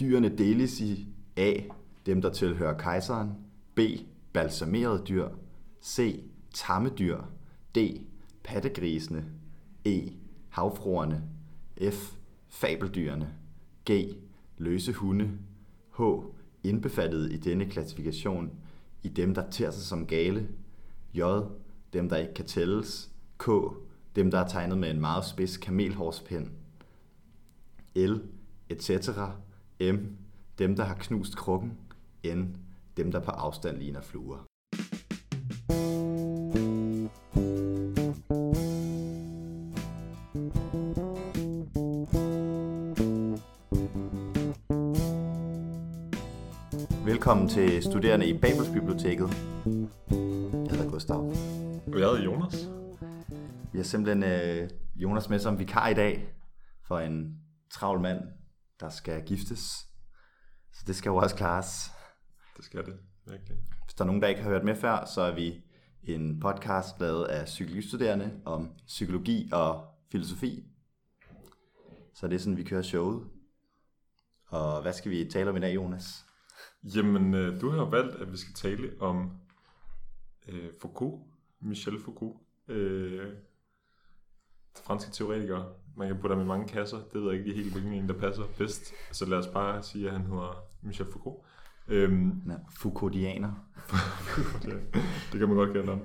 Dyrene deles i A. Dem, der tilhører kejseren. B. Balsamerede dyr. C. Tamme dyr. D. Pattegrisene. E. Havfruerne. F. Fabeldyrene. G. Løse hunde. H. Indbefattet i denne klassifikation i dem, der ter sig som gale. J. Dem, der ikke kan tælles. K. Dem, der er tegnet med en meget spids kamelhårspind. L. Etc. M. Dem, der har knust krukken. N. Dem, der på afstand ligner fluer. Velkommen til studerende i Babelsbiblioteket. Jeg hedder Gustav. Og jeg hedder Jonas. Vi har simpelthen øh, Jonas med som vikar i dag for en travl mand, der skal giftes. Så det skal jo også klares. Det skal det, virkelig. Hvis der er nogen, der ikke har hørt med før, så er vi en podcast lavet af psykologistuderende om psykologi og filosofi. Så det er sådan, vi kører showet. Og hvad skal vi tale om i dag, Jonas? Jamen, øh, du har valgt, at vi skal tale om øh, Foucault, Michel Foucault, øh, franske teoretiker. Man kan putte ham i mange kasser, det ved jeg ikke lige helt, hvilken en, der passer bedst. Så lad os bare sige, at han hedder Michel Foucault. Øhm, Ja, Foucauldianer. det, kan man godt kalde ham.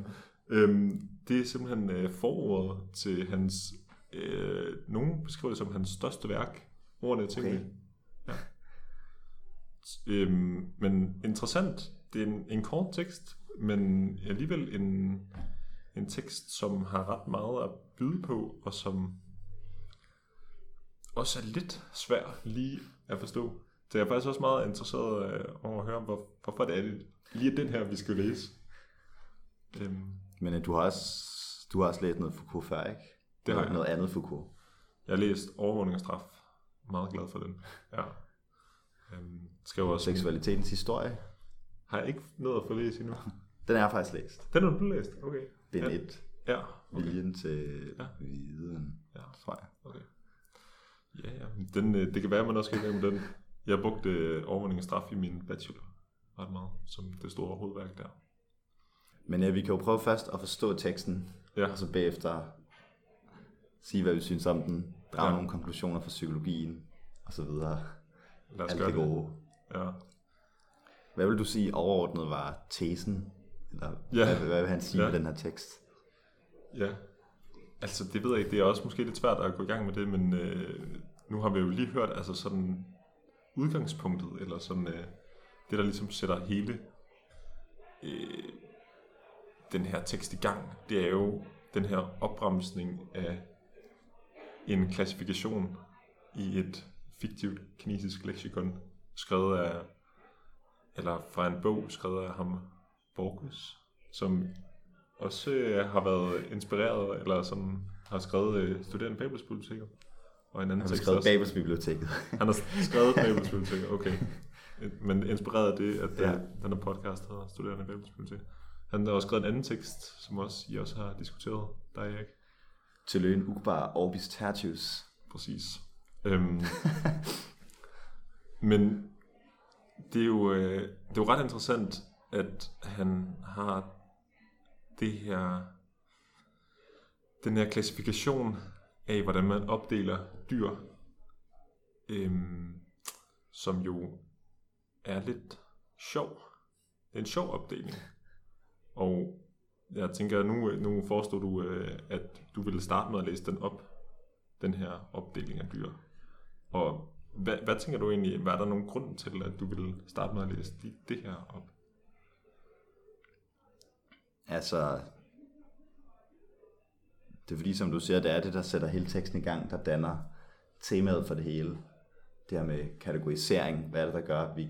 Øhm, det er simpelthen øh, forordet til hans, øh, nogen beskriver det som hans største værk, ordene tingene. Okay. Ja. Øhm, men interessant, det er en, en kort tekst, men alligevel en, en tekst, som har ret meget at byde på, og som også er lidt svær lige at forstå. Så jeg er faktisk også meget interesseret øh, over at høre, hvor, hvorfor det er det lige den her, vi skal læse. Øhm, Men øh, du har også, du har også læst noget Foucault før, ikke? Det har noget, jeg. noget andet Foucault. jeg har læst Overvågning og straf. Meget glad for den. Ja. Øhm, jo også... Seksualitetens historie. Har jeg ikke noget at få læst endnu? Den er jeg faktisk læst. Den har du læst? Okay. Bind Ja. 1. Ja, okay. Viljen til Ja. viden, Ja. tror jeg. okay. Ja, ja. Den, øh, det kan være, at man også skal i gang med den. Jeg brugte øh, overvågning og straf i min bachelor ret meget, som det store hovedværk der. Men ja, vi kan jo prøve først at forstå teksten, Ja, og så bagefter sige, hvad vi synes om den, drage Ja. nogle konklusioner fra psykologien, og så videre. lad os Alt gøre det det. gode. Ja. Hvad vil du sige overordnet var tesen? Eller Ja. hvad, hvad vil han sige Ja. med den her tekst? Ja, altså det ved jeg ikke, det er også måske lidt svært at gå i gang med det, men øh, nu har vi jo lige hørt altså sådan udgangspunktet, eller sådan øh, det, der ligesom sætter hele øh, den her tekst i gang, det er jo den her opbremsning af en klassifikation i et fiktivt kinesisk leksikon, skrevet af, eller fra en bog skrevet af ham Borges, som også øh, har været inspireret, eller som har skrevet øh, studerende Babelspolitikker. Og en anden Han har skrevet også. Babelsbiblioteket. Han har skrevet Babelsbiblioteket, okay. Men inspireret af det, at Ja. ja. den her podcast hedder Studerende Babelsbiblioteket. Han har også skrevet en anden tekst, som også I også har diskuteret, der er Erik. Til løn ukbar orbis tertius. Præcis. Øhm, men det er, jo, øh, det er jo ret interessant, at han har det her, den her klassifikation af, hvordan man opdeler dyr, øhm, som jo er lidt sjov. Det er en sjov opdeling. Og jeg tænker, nu, nu forestår du, øh, at du ville starte med at læse den op, den her opdeling af dyr. Og hvad, hvad tænker du egentlig, hvad er der nogen grund til, at du ville starte med at læse det her op? Altså, det er fordi, som du siger, det er det, der sætter hele teksten i gang, der danner temaet for det hele. Det her med kategorisering, hvad er det, der gør, at vi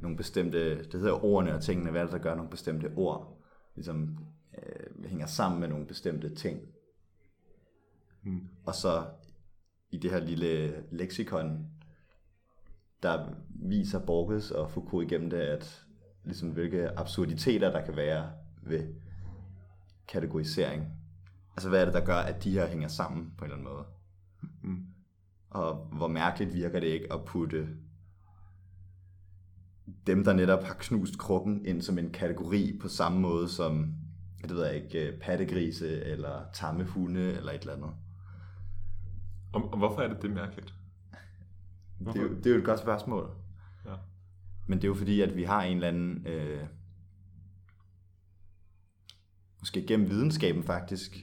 nogle bestemte, det hedder ordene og tingene, hvad er det, der gør, nogle bestemte ord ligesom øh, hænger sammen med nogle bestemte ting. Mm. Og så i det her lille leksikon, der viser Borges og Foucault igennem det, at ligesom hvilke absurditeter der kan være ved kategorisering. Altså hvad er det, der gør, at de her hænger sammen på en eller anden måde? Mm. Og hvor mærkeligt virker det ikke at putte dem, der netop har knust krukken ind som en kategori på samme måde som, det ved jeg ikke, øh, pattegrise eller tamme hunde eller et eller andet. Og, og hvorfor er det det mærkeligt? Det er, jo, det er jo et godt spørgsmål. Ja. Men det er jo fordi, at vi har en eller anden, øh, måske gennem videnskaben faktisk,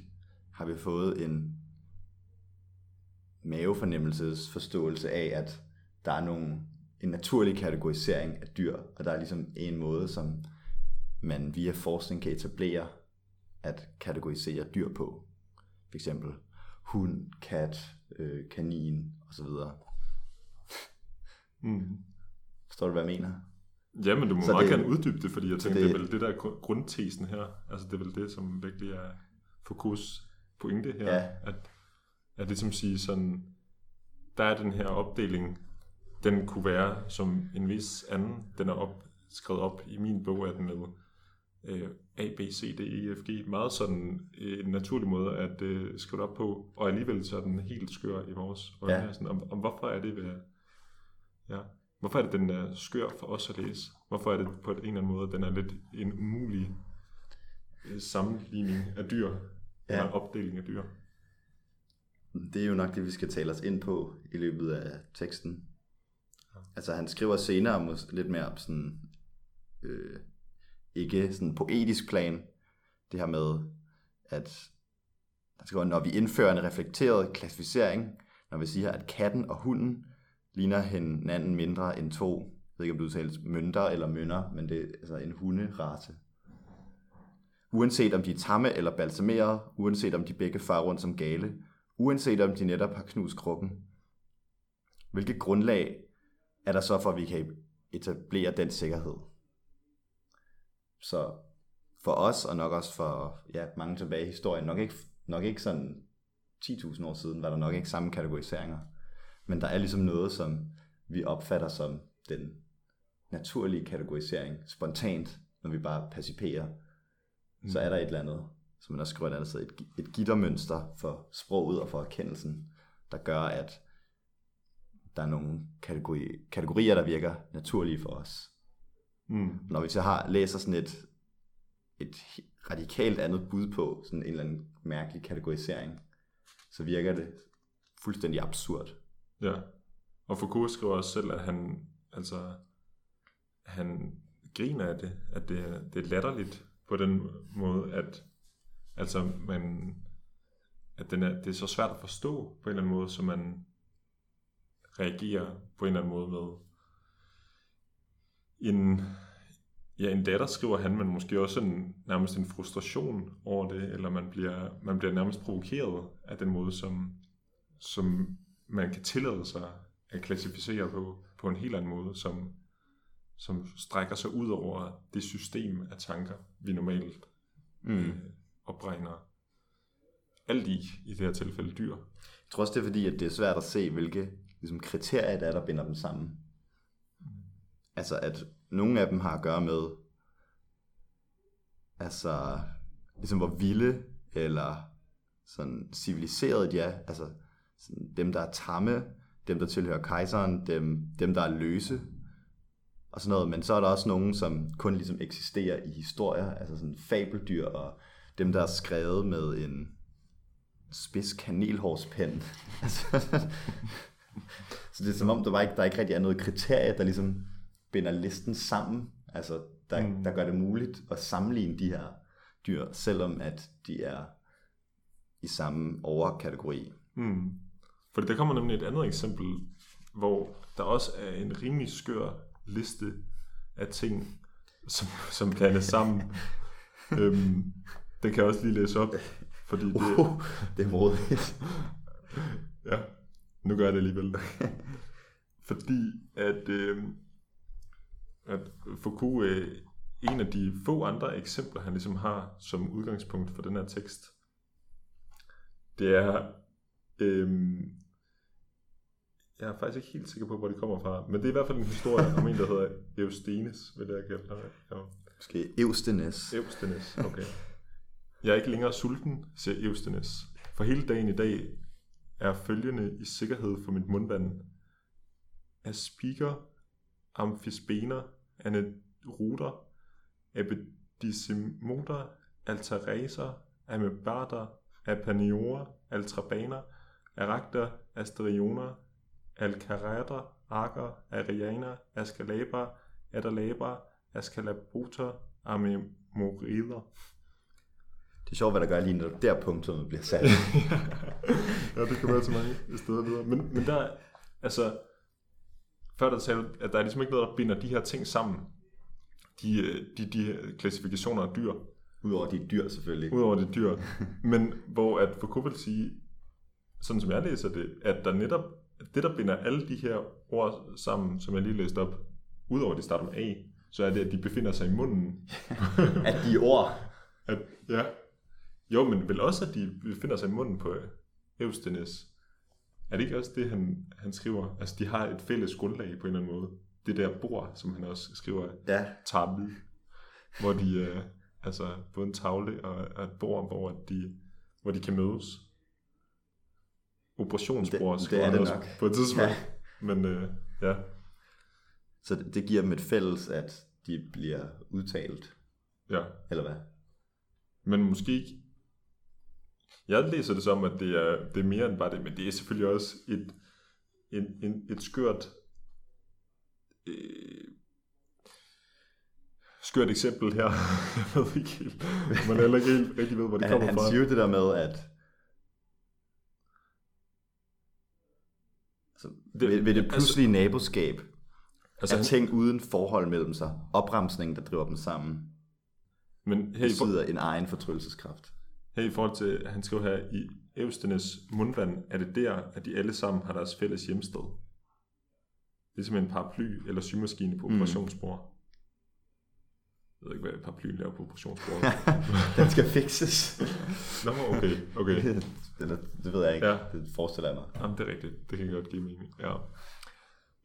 har vi fået en mavefornemmelsesforståelse af, at der er nogle, en naturlig kategorisering af dyr, og der er ligesom en måde, som man via forskning kan etablere at kategorisere dyr på. For eksempel hund, kat, øh, kanin osv. Mm. Forstår du, hvad jeg mener? Ja, men du må Så meget det- gerne uddybe det, fordi jeg tænker, det, det- er vel det, der er gru- grundtesen her. Altså, det er vel det, som virkelig er fokus pointe her. Ja. At, at det som siger sådan, der er den her opdeling, den kunne være som en vis anden, den er op, skrevet op i min bog, er den med øh, A, B, C, D, E, F, G. Meget sådan øh, en naturlig måde at øh, skrive det op på, og alligevel så er den helt skør i vores øjne. Ja. Sådan, om, om hvorfor er det ved, ja, hvorfor er det, den er skør for os at læse? Hvorfor er det på en eller anden måde, at den er lidt en umulig øh, sammenligning af dyr, Ja. eller opdeling af dyr? Det er jo nok det, vi skal tale os ind på i løbet af teksten. Altså han skriver senere måske lidt mere på sådan, øh, ikke sådan poetisk plan, det her med, at han skriver, når vi indfører en reflekteret klassificering, når vi siger, at katten og hunden ligner hinanden mindre end to, jeg ved ikke om du udtales mønter eller mønner, men det er altså en hunderace. Uanset om de er tamme eller balsamerede, uanset om de begge farer rundt som gale, uanset om de netop har knust krukken. Hvilket grundlag er der så for, at vi kan etablere den sikkerhed? Så for os, og nok også for ja, mange tilbage i historien, nok ikke, nok ikke sådan 10.000 år siden, var der nok ikke samme kategoriseringer. Men der er ligesom noget, som vi opfatter som den naturlige kategorisering, spontant, når vi bare passiperer. Mm. Så er der et eller andet, som man også skriver et andet sted, et, et gittermønster for sproget og for erkendelsen, der gør, at der er nogle kategori, kategorier, der virker naturlige for os. Mm. Når vi så har, læser sådan et, et radikalt andet bud på sådan en eller anden mærkelig kategorisering, så virker det fuldstændig absurd. Ja. Og Foucault skriver også selv, at han, altså, han griner af det, at det, det er latterligt på den måde, at altså, man, at den er, det er så svært at forstå på en eller anden måde, så man reagerer på en eller anden måde med en, ja, en datter skriver han, men måske også en, nærmest en frustration over det, eller man bliver, man bliver nærmest provokeret af den måde, som, som man kan tillade sig at klassificere på, på en helt anden måde, som, som strækker sig ud over det system af tanker, vi normalt Mm. øh, opregner alt i, i det her tilfælde dyr. Jeg tror også, det er fordi, at det er svært at se, hvilke ligesom, kriterier der er, der binder dem sammen. Altså, at nogle af dem har at gøre med, altså, ligesom hvor vilde eller sådan civiliseret de er. Altså, sådan, dem, der er tamme, dem, der tilhører kejseren, dem, dem, der er løse, og sådan noget. Men så er der også nogen, som kun ligesom eksisterer i historier, altså sådan fabeldyr, og dem, der er skrevet med en spids kanelhårspen. Altså, så det er som om, der, var ikke, der ikke rigtig er noget kriterie, der ligesom binder listen sammen. Altså, der, mm. der gør det muligt at sammenligne de her dyr, selvom at de er i samme overkategori. Mm. For der kommer nemlig et andet eksempel, hvor der også er en rimelig skør liste af ting, som, som blandes sammen. øhm, den kan jeg også lige læse op, fordi det, Uh, det er modigt. Ja, nu gør jeg det alligevel. Fordi at, øh, at Foucault, øh, en af de få andre eksempler, han ligesom har som udgangspunkt for den her tekst, det er, øh, jeg er faktisk ikke helt sikker på, hvor det kommer fra, men det er i hvert fald en historie om en, der hedder Eustenes, vil jeg kalde ham. Ja. Måske Eustenes. Eustenes, okay. Jeg er ikke længere sulten, siger Eustenes. For hele dagen i dag er følgende i sikkerhed for mit mundvand. Aspiker, amfisbener, aneruter, epidicimoter, altareser, amebater, apaniorer, altrabaner, aragter, asterioner, alcarater, arker, arianer, ascalaber, adalaber, ascalaboter, amemorider. Det er sjovt, hvad der gør lige, når der punktummet bliver sat. ja, det kan være så mange steder videre. Men, men der, altså, før der du, at der er ligesom ikke noget, der binder de her ting sammen. De, øh, de, de klassifikationer af dyr. Udover de dyr selvfølgelig. Udover de dyr. Men hvor at Foucault vil sige, sådan som jeg læser det, at der netop, det der binder alle de her ord sammen, som jeg lige læste op, udover at de starter med A, så er det, at de befinder sig i munden. at de ord. At, ja. Jo, men vel også, at de befinder sig i munden på Eustenes. Er det ikke også det, han, han skriver? Altså, de har et fælles grundlag på en eller anden måde. Det der bord, som han også skriver, Ja. tabi, hvor de, øh, altså både en tavle og, og et bord, hvor de, hvor de kan mødes. Operationsbord Det- det er han det nok. på et tidspunkt. Ja. Men øh, ja, Så det, det giver dem et fælles, at de bliver udtalt. ja. Eller hvad? Men måske ikke. Jeg læser det som, at det er, det er mere end bare det, men det er selvfølgelig også et, en, en, et skørt øh, skørt eksempel her. jeg ved ikke helt, man heller ikke helt rigtig ved, hvor det Han, kommer han fra. siger jo det der med, at altså, Det- ved, ved det altså- pludselige naboskab altså, er han, ting uden forhold mellem sig. Opremsningen, der driver dem sammen, men her i, for, besidder en egen fortryllelseskraft. her i forhold til, at han skriver her, i Eustenes mundvand, er det der, at de alle sammen har deres fælles hjemsted. Ligesom en paraply eller symaskine på Mm. Jeg ved ikke, hvad paraplyen laver på operationsbordet. Den skal fixes. Nå, okay, okay. Eller, det ved jeg ikke. Ja. Det forestiller jeg mig. Jamen, det er rigtigt. Det kan godt give mening. Ja.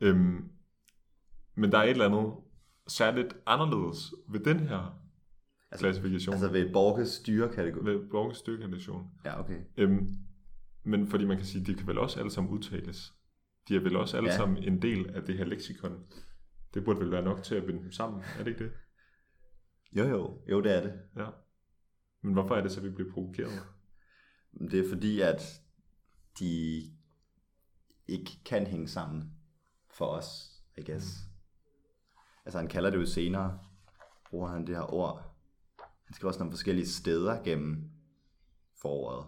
Øhm, men der er et eller andet særligt anderledes ved den her Altså- klassifikation. Altså ved Borges dyrekategori. ved Borges styrkanation. Ja, okay. Øhm, men fordi man kan sige, de kan vel også alle sammen udtales. De er vel også alle ja. sammen en del af det her leksikon. Det burde vel være nok til at binde dem sammen, er det ikke det? Jo, jo. Jo, det er det. Ja. Men hvorfor er det så, at vi bliver provokeret? Det er fordi, at de ikke kan hænge sammen for os, I guess. Altså han kalder det jo senere, bruger han det her ord. Han skriver også nogle forskellige steder gennem foråret.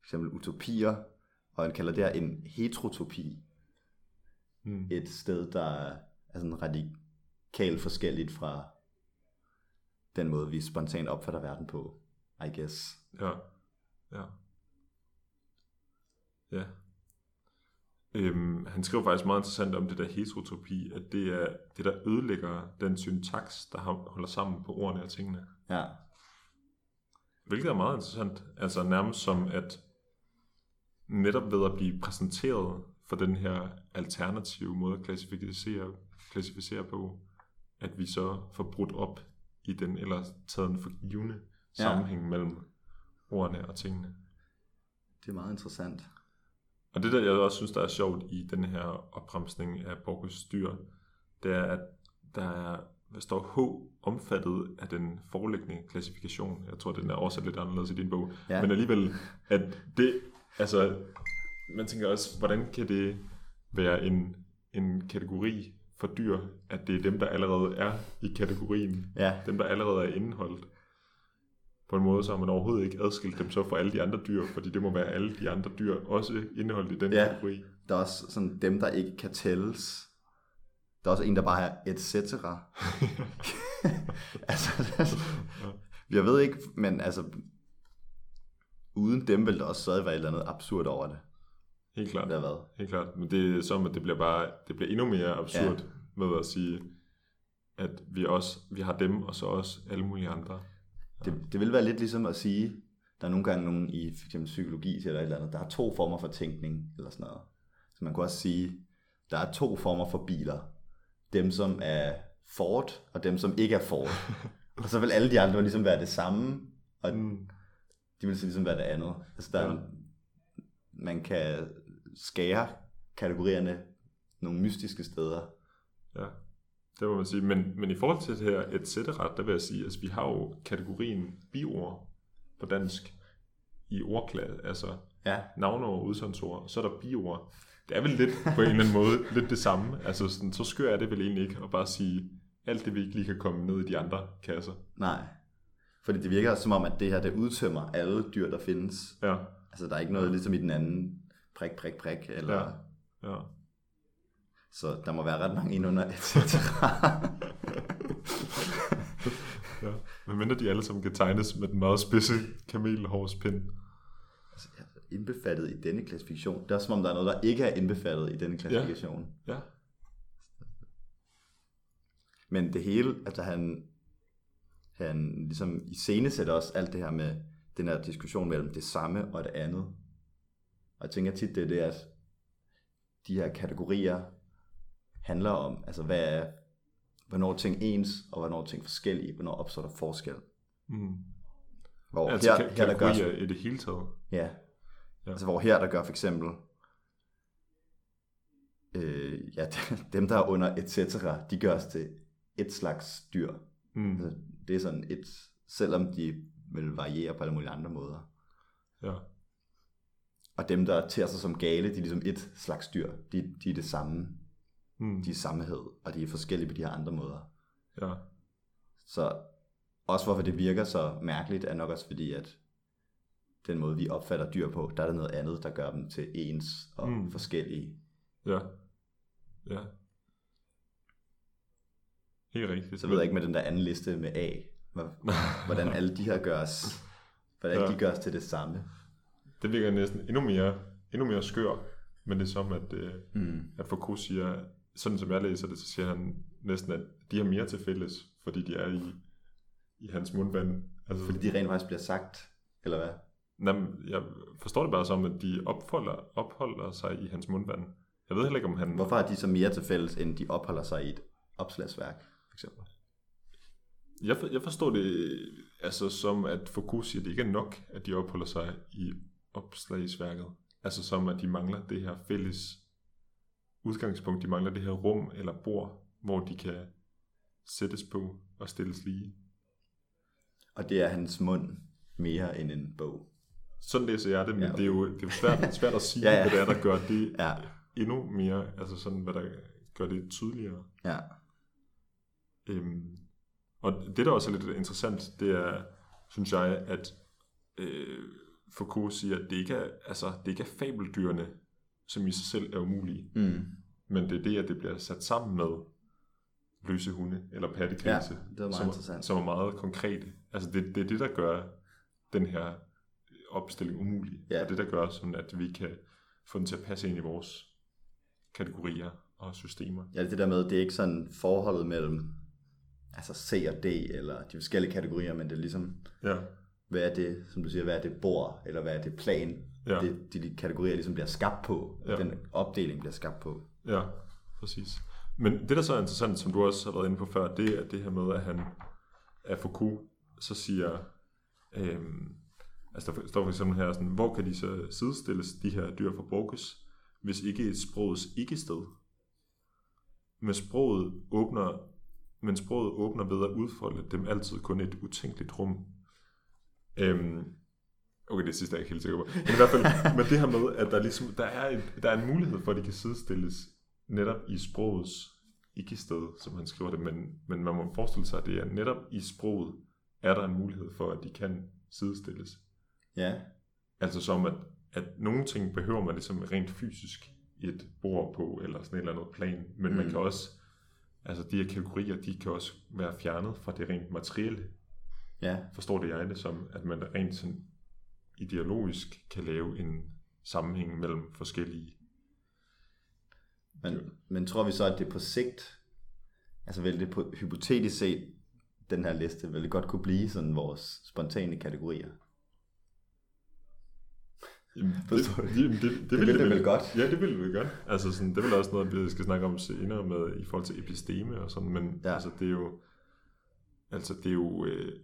For eksempel utopier, og han kalder det her en heterotopi. Hmm. Et sted, der er sådan radikalt forskelligt fra den måde, vi spontant opfatter verden på, I guess. Ja. Ja. Ja. Øhm, han skriver faktisk meget interessant om det der heterotopi, at det er det, der ødelægger den syntaks, der holder sammen på ordene og tingene. Ja, Hvilket er meget interessant. Altså nærmest som at netop ved at blive præsenteret for den her alternative måde at klassificere, klassificere på, at vi så får brudt op i den ellers taget en for givende Ja. sammenhæng mellem ordene og tingene. det er meget interessant. Og det der, jeg også synes, der er sjovt i den her opremsning af Borges dyr, det er, at der er, der står H omfattet af den foreliggende klassifikation. Jeg tror, den er oversat lidt anderledes i din bog. Ja. Men alligevel, at det, altså, man tænker også, hvordan kan det være en, en kategori for dyr, at det er dem, der allerede er i kategorien, Ja, dem, der allerede er indeholdt. På en måde, så har man overhovedet ikke adskilt dem så fra alle de andre dyr, fordi det må være alle de andre dyr også indeholdt i den Ja. kategori. der er også sådan dem, der ikke kan tælles. Der er også en, der bare er et cetera. altså, jeg ved ikke, men altså, uden dem vil der også stadig være et eller andet absurd over det. Helt klart. Har været. Helt klart. Men det er som, at det bliver bare det bliver endnu mere absurd ja. med at sige, at vi også vi har dem, og så også alle mulige andre. Det, det vil være lidt ligesom at sige, der er nogle gange nogen i for eksempel psykologi eller et eller andet, der er to former for tænkning, eller sådan noget. Så man kunne også sige, der er to former for biler. Dem, som er Ford, og dem, som ikke er Ford. og så vil alle de andre ligesom være det samme, og Mm. de vil ligesom være det andet. Altså der er, Ja. man kan skære kategorierne nogle mystiske steder. Ja. Det må man sige. Men, men i forhold til det her et cetera, der vil jeg sige, at altså, vi har jo kategorien biord på dansk i ordklasse, altså Ja, navnord og udsagnsord, så er der biord. Det er vel lidt på en eller anden måde lidt det samme. Altså sådan, så skør er det vel egentlig ikke at bare sige alt det, vi ikke lige kan komme ned i de andre kasser. nej. Fordi det virker som om, at det her, det udtømmer alle dyr, der findes. Ja, Altså, der er ikke noget ligesom i den anden prik, prik, prik, eller... Ja. ja. Så der må være ret mange ind under et ja. Men mindre de alle sammen kan tegnes med den meget spidse kamelhårspind. altså, indbefattet i denne klassifikation. Det er som om, der er noget, der ikke er indbefattet i denne klassifikation. Ja. Men det hele, altså han, han ligesom iscenesætter også alt det her med den her diskussion mellem det samme og det andet. Og jeg tænker tit, det er det, at de her kategorier handler om, altså hvad er, hvornår ting ens, og hvornår ting forskellige, hvornår opstår der forskel. Mm. Hvor Altså her, her, der gør, i det hele taget. ja, Ja. altså hvor her, der gør for eksempel, øh, ja, dem der er under et cetera, de gør os til et slags dyr. Mm. Altså, det er sådan et, selvom de vil variere på alle mulige andre måder. Ja. Og dem, der tager sig som gale, de er ligesom et slags dyr. De, de er det samme. Mm. De er sammenhed, og de er forskellige på de her andre måder. Ja. Så også hvorfor det virker så mærkeligt, er nok også fordi, at den måde, vi opfatter dyr på, der er der noget andet, der gør dem til ens og Mm. forskellige. Ja. Ja. Helt rigtigt. Så ved jeg ikke med den der anden liste med A, hvor- hvordan alle de her gøres, hvordan ja. de gøres til det samme. Det virker næsten endnu mere, endnu mere skør, men det er som, at, øh, Mm. at Foucault siger, sådan som jeg læser det, så siger han næsten, at de har mere til fælles, fordi de er i, i hans mundvand. Altså, Fordi de rent faktisk bliver sagt, eller hvad? Jamen, jeg forstår det bare som, at de opholder, opholder sig i hans mundvand. Jeg ved heller ikke, om han... Hvorfor har de så mere til fælles, end de opholder sig i et opslagsværk, for eksempel? Jeg, for, jeg forstår det altså som, at Foucault siger, at det ikke er nok, at de opholder sig i opslagsværket. Altså som, at de mangler det her fælles udgangspunkt. De mangler det her rum eller bord, hvor de kan sættes på og stilles lige. Og det er hans mund mere end en bog. Sådan læser jeg det, men Ja, okay. det er jo, det er jo svært, svært at sige, ja. ja. hvad det er, der gør det Ja, endnu mere, altså sådan, hvad der gør det tydeligere. ja. Øhm, og det, der også er lidt interessant, det er, synes jeg, at øh, Foucault siger, at det ikke er, altså, det ikke er fabeldyrene, som i sig selv er umulige, Mm. men det er det, at det bliver sat sammen med løse hunde eller pattegrise, Ja, det var meget som, interessant. som er meget konkrete. Altså det, det er det, der gør den her opstilling umulig. Ja. Og det, der gør sådan, at vi kan få den til at passe ind i vores kategorier og systemer. Ja, det der med, det er ikke sådan forholdet mellem altså C og D, eller de forskellige kategorier, men det er ligesom, Ja, hvad er det, som du siger, hvad er det bord, eller hvad er det plan, Ja. det, de, de kategorier ligesom bliver skabt på, Ja. ja. den opdeling bliver skabt på. Ja, præcis. Men det, der så er interessant, som du også har været inde på før, det er det her med, at han af Foucault så siger, øhm, altså der står for eksempel her, sådan, hvor kan de så sidestilles, de her dyr fra Borges, hvis ikke et sprogets ikke-sted? Men sproget åbner, men sproget åbner ved at udfolde dem altid kun et utænkeligt rum. Øhm, okay, det sidste er jeg ikke helt sikker på. Men i hvert fald, men det her med, at der, ligesom, der, er en, der er en mulighed for, at de kan sidestilles netop i sprogets ikke-sted, som han skriver det, men, men man må forestille sig, at det er netop i sproget, er der en mulighed for, at de kan sidestilles. Ja, Altså som, at, at nogle ting behøver man ligesom rent fysisk i et bord på, eller sådan et eller andet plan, men mm. man kan også, altså de her kategorier, de kan også være fjernet fra det rent materielle. Ja, Forstår det jeg det som, at man rent sådan ideologisk kan lave en sammenhæng mellem forskellige men, men tror vi så, at det på sigt, altså vil det på, hypotetisk set, den her liste, vil det godt kunne blive sådan vores spontane kategorier? Jamen, Forstår det, du? jamen, det, det, det, vil det vel godt? Ja, det vil det vel godt. Altså, sådan, det er vel også noget, vi skal snakke om senere med, i forhold til episteme og sådan, men. Ja. altså, det er jo, altså, det er jo, øh,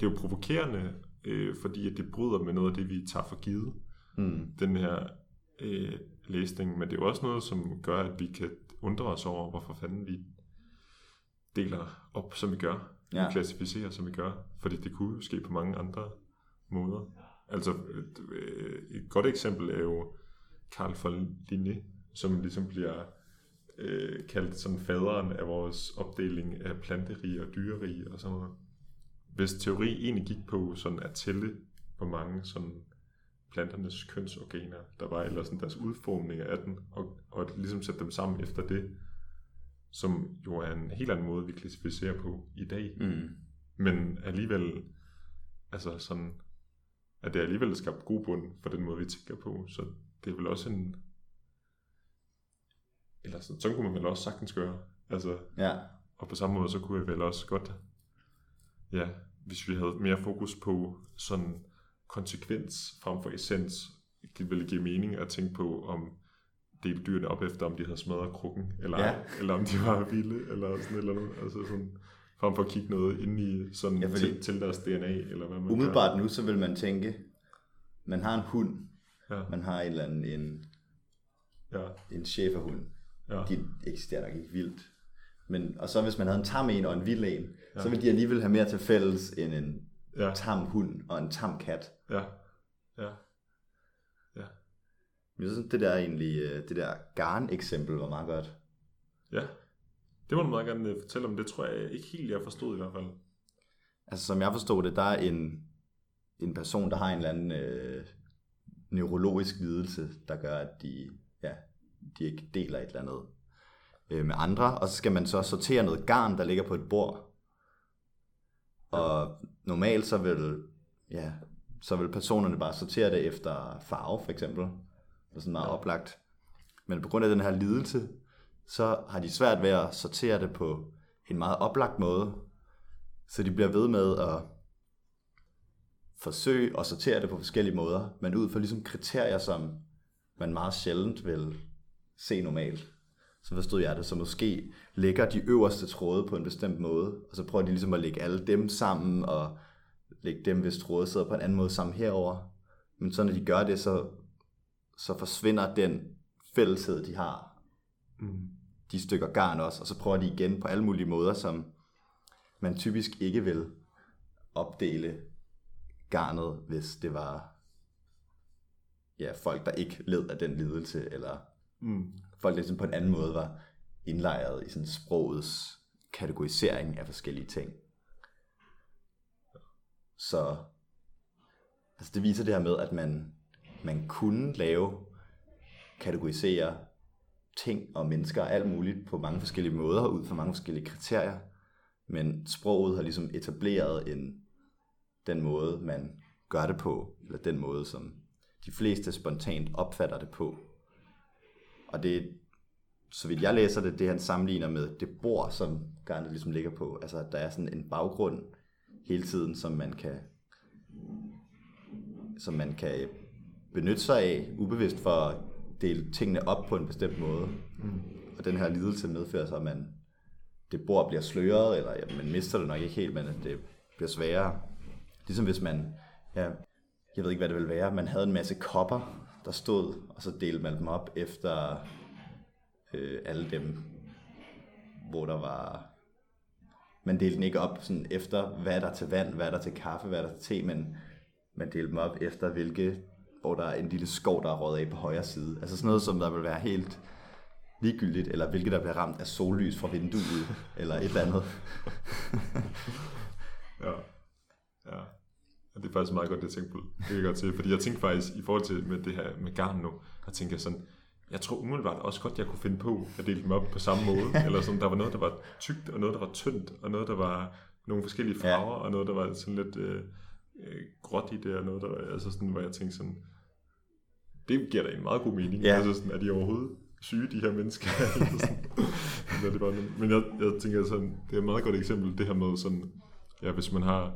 det er jo provokerende, øh, fordi at det bryder med noget af det, vi tager for givet, Mm. den her øh, læsning, men det er jo også noget, som gør, at vi kan undre os over, hvorfor fanden vi deler op, som vi gør. Ja. Vi klassificerer, som vi gør. Fordi det kunne jo ske på mange andre måder. Altså, et, øh, et godt eksempel er jo Carl von Linné, som ligesom bliver øh, kaldt sådan faderen af vores opdeling af planterige og dyrerige og sådan noget. Hvis teori egentlig gik på sådan at tælle, hvor mange sådan planternes kønsorganer der var, eller sådan deres udformning af den, og, og ligesom sætte dem sammen efter det, som jo er en helt anden måde, vi klassificerer på i dag. Mm. Men alligevel, altså sådan, at det alligevel skabt god bund for den måde, vi tænker på. Så det er vel også en... Eller sådan, sådan kunne man vel også sagtens gøre. Altså, Ja. og på samme måde, så kunne jeg vel også godt, ja, hvis vi havde mere fokus på sådan konsekvens frem for essens, det ville give mening at tænke på, om dele dyrene op efter, om de havde smadret krukken, eller, Ja. eller om de var vilde, eller sådan eller noget. Altså sådan, frem for at kigge noget ind i sådan Ja, fordi- til, til, deres DNA, eller hvad man Umiddelbart nu, så vil man tænke, man har en hund, gør. Ja, man har en eller anden en, ja, en schæferhund. ja, De eksisterer nok ikke vildt. Men, og så hvis man havde en tam en og en vild en, Ja. så ville de alligevel have mere til fælles end en ja, tam hund og en tam kat. ja, ja, Men jeg synes, det der egentlig, øh, det der garn-eksempel var meget godt. ja. Det må du meget gerne øh, fortælle om. Det tror jeg ikke helt, jeg forstod i hvert fald. Altså som jeg forstod det, der er en, en person, der har en eller anden øh, neurologisk lidelse, der gør, at de, ja, de ikke deler et eller andet øh, med andre. Og så skal man så sortere noget garn, der ligger på et bord. Og normalt så vil, ja, så vil personerne bare sortere det efter farve, for eksempel. Det er sådan meget Ja. oplagt. Men på grund af den her lidelse, så har de svært ved at sortere det på en meget oplagt måde. Så de bliver ved med at forsøge at sortere det på forskellige måder, men ud fra ligesom kriterier, som man meget sjældent vil se normalt. Så forstod jeg det, så måske lægger de øverste tråde på en bestemt måde, og så prøver de ligesom at lægge alle dem sammen, og lægge dem, hvis tråde sidder på en anden måde sammen herover. Men så når de gør det, så, så forsvinder den fælleshed, de har, Mm. de stykker garn også, og så prøver de igen på alle mulige måder, som man typisk ikke vil opdele garnet, hvis det var ja, folk, der ikke led af den lidelse, eller Mm. folk, ligesom på en anden måde var indlejret i sådan sprogets kategorisering af forskellige ting. Så altså det viser det her med, at man, man kunne lave, kategorisere ting og mennesker og alt muligt på mange forskellige måder, ud fra mange forskellige kriterier, men sproget har ligesom etableret en, den måde, man gør det på, eller den måde, som de fleste spontant opfatter det på. Og det, så vidt jeg læser det, det han sammenligner med det bord, som garnet ligesom ligger på. Altså, at der er sådan en baggrund hele tiden, som man kan, som man kan benytte sig af, ubevidst for at dele tingene op på en bestemt måde. Mm. Og den her lidelse medfører så, at man, det bord bliver sløret, eller ja, man mister det nok ikke helt, men at det bliver sværere. Ligesom hvis man, ja, jeg ved ikke, hvad det vil være, man havde en masse kopper, der stod, og så delte man dem op efter øh, alle dem, hvor der var... Man delte den ikke op sådan efter, hvad er der til vand, hvad er der til kaffe, hvad er der til te, men man delte dem op efter, hvilke, hvor der er en lille skov, der er røget af på højre side. Altså sådan noget, som der vil være helt ligegyldigt, eller hvilket der bliver ramt af sollys fra vinduet, eller et eller andet. Ja. Ja. Og det er faktisk meget godt, det tænkte på. Det kan jeg godt til. Fordi jeg tænkte faktisk, i forhold til med det her med garn nu, der tænkte jeg sådan, jeg tror umiddelbart også godt, jeg kunne finde på at dele dem op på samme måde. Eller sådan, der var noget, der var tykt, og noget, der var tyndt, og noget, der var nogle forskellige farver, ja. og noget, der var sådan lidt øh, øh, gråt i det, og noget, der var, altså sådan, hvor jeg tænkte sådan, det giver da en meget god mening. Ja. Altså sådan, er de overhovedet syge, de her mennesker? Sådan. Men det var, men jeg, jeg tænker sådan, det er et meget godt eksempel, det her med sådan, ja, hvis man har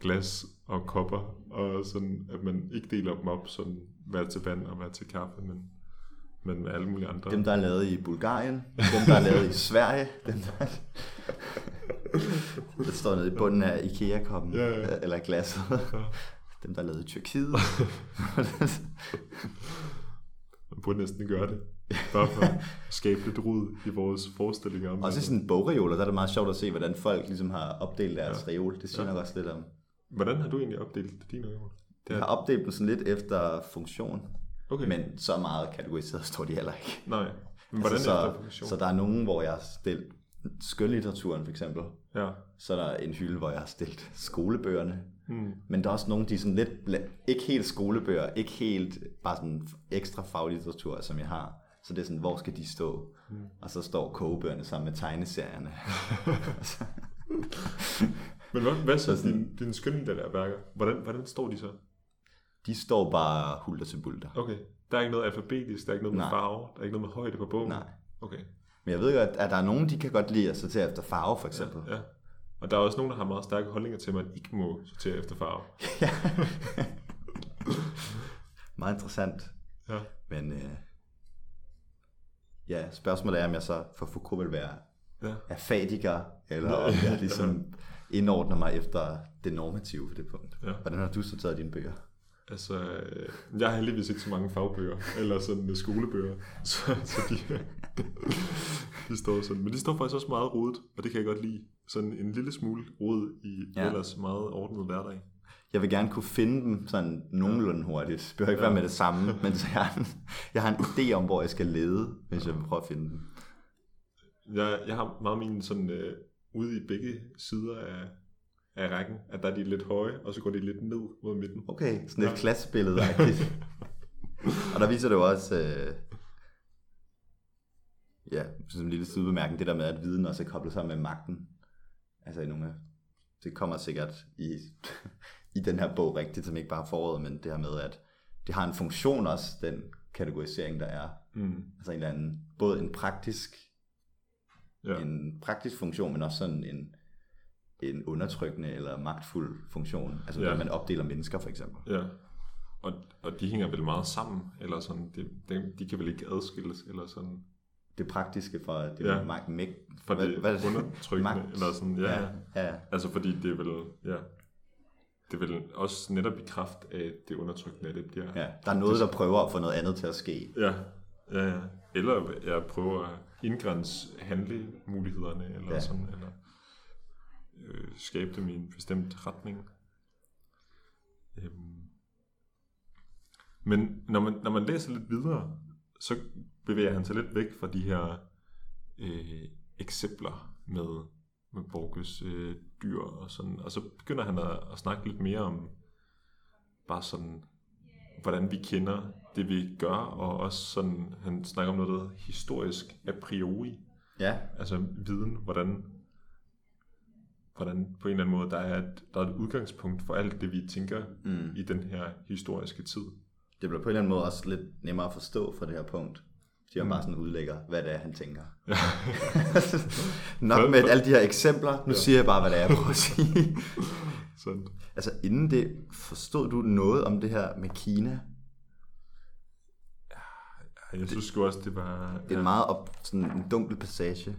glas og kopper, og sådan, at man ikke deler dem op, sådan, hvad til vand og hvad til kaffe, men, men alle mulige andre. Dem, der er lavet i Bulgarien, dem, der er lavet i Sverige, dem, der... Det står nede i bunden af IKEA-koppen, Ja, ja. eller glasset. Ja. Dem, der er lavet i Tyrkiet. Man burde næsten gøre det. Bare for at skabe lidt rod i vores forestillinger om Også i det. sådan bogreoler, der er det meget sjovt at se, hvordan folk ligesom har opdelt deres ja. reol. Det siger Ja. nok også lidt om. Hvordan har du egentlig opdelt din reol? Det Jeg er, har opdelt dem sådan lidt efter funktion, okay. men så meget kategoriseret står de heller ikke. Nej. Men hvordan altså, efter så, funktion? så der er nogen, hvor jeg har stillet skønlitteraturen for eksempel. Ja. Så er der en hylde, hvor jeg har stillet skolebøgerne. Mm. Men der er også nogle, de er sådan lidt, ikke helt skolebøger, ikke helt bare sådan ekstra faglitteratur, som jeg har. Så det er sådan, hvor skal de stå? Mm. Og så står kogebøgerne sammen med tegneserierne. Men hvad, hvad så sådan- dine, dine skønlitterære værker? Hvordan, hvordan står de så? De står bare hulter til bulter. Okay. Der er ikke noget alfabetisk, der er ikke noget med Nej. farve, der er ikke noget med højde på bogen. Nej. Okay. Men jeg ved godt, at der er nogen, de kan godt lide at sortere efter farve, for eksempel. Ja. Og der er også nogen, der har meget stærke holdninger til, at man ikke må sortere efter farve. Meget interessant. Ja. Men øh, ja, spørgsmålet er, om jeg så for Foucault vil være Ja. afatiker, eller om jeg ligesom indordner mig efter det normative på det punkt. Ja. Hvordan har du sorteret dine bøger? Altså, øh, jeg har heldigvis ikke så mange fagbøger, eller sådan øh, skolebøger, så, så de, de står sådan. Men de står faktisk også meget rodet, og det kan jeg godt lide. Sådan en lille smule rod i ja. Ja. ellers meget ordnet hverdag. Jeg vil gerne kunne finde dem sådan nogenlunde hurtigt. Det behøver ikke Ja. være med det samme, men så jeg, har en, jeg har en idé om, hvor jeg skal lede, hvis jeg vil prøve at finde dem. Jeg, jeg har meget min sådan øh, ude i begge sider af, af rækken, at der er de lidt høje, og så går de lidt ned mod midten. Okay, sådan et Ja. klassebillede Og der viser det jo også, øh, ja, som en lille sidebemærkning, det der med, at viden også er koblet sammen med magten. Altså i nogle af, det kommer sikkert i, i den her bog rigtigt, som ikke bare foråret, men det her med, at det har en funktion også, den kategorisering, der er. Mm. Altså en eller anden, både en praktisk, Ja. en praktisk funktion, men også sådan en, en undertrykkende eller magtfuld funktion. Altså Ja. når man opdeler mennesker for eksempel. ja. Og, og de hænger vel meget sammen, eller sådan, de, de, de kan vel ikke adskilles, eller sådan, Det praktiske fra det Ja. magt, mægt, for Hvad- det hvad- undertrykkende, magt. eller sådan, ja. ja. ja, ja. Altså fordi det er vel, ja, det er vel også netop i kraft af det undertrykkende, at det bliver. ja. Der er noget, der prøver at få noget andet til at ske. Ja, ja, ja. Eller jeg prøver at indgrænse handlemulighederne, eller ja. Sådan, eller øh, skabe dem i en bestemt retning. Øhm. Men når man, når man læser lidt videre, så bevæger han sig lidt væk fra de her øh, eksempler med, med Borges øh, dyr og sådan, og så begynder han at, at snakke lidt mere om bare sådan hvordan vi kender det, vi gør, og også sådan, han snakker om noget, der historisk a priori, Ja, altså viden, hvordan, hvordan på en eller anden måde, der er et, der er et udgangspunkt for alt det, vi tænker mm. i den her historiske tid. det bliver på en eller anden måde også lidt nemmere at forstå fra det her punkt. De har Mm. bare sådan udlægger, hvad det er, han tænker. Ja. Nok med alle de her eksempler. Nu ja. siger jeg bare, hvad det er, jeg prøver at sige. sådan. altså inden det, forstod du noget om det her med Kina? Jeg synes sgu også, det var... Det er en meget op, sådan en dunkel passage.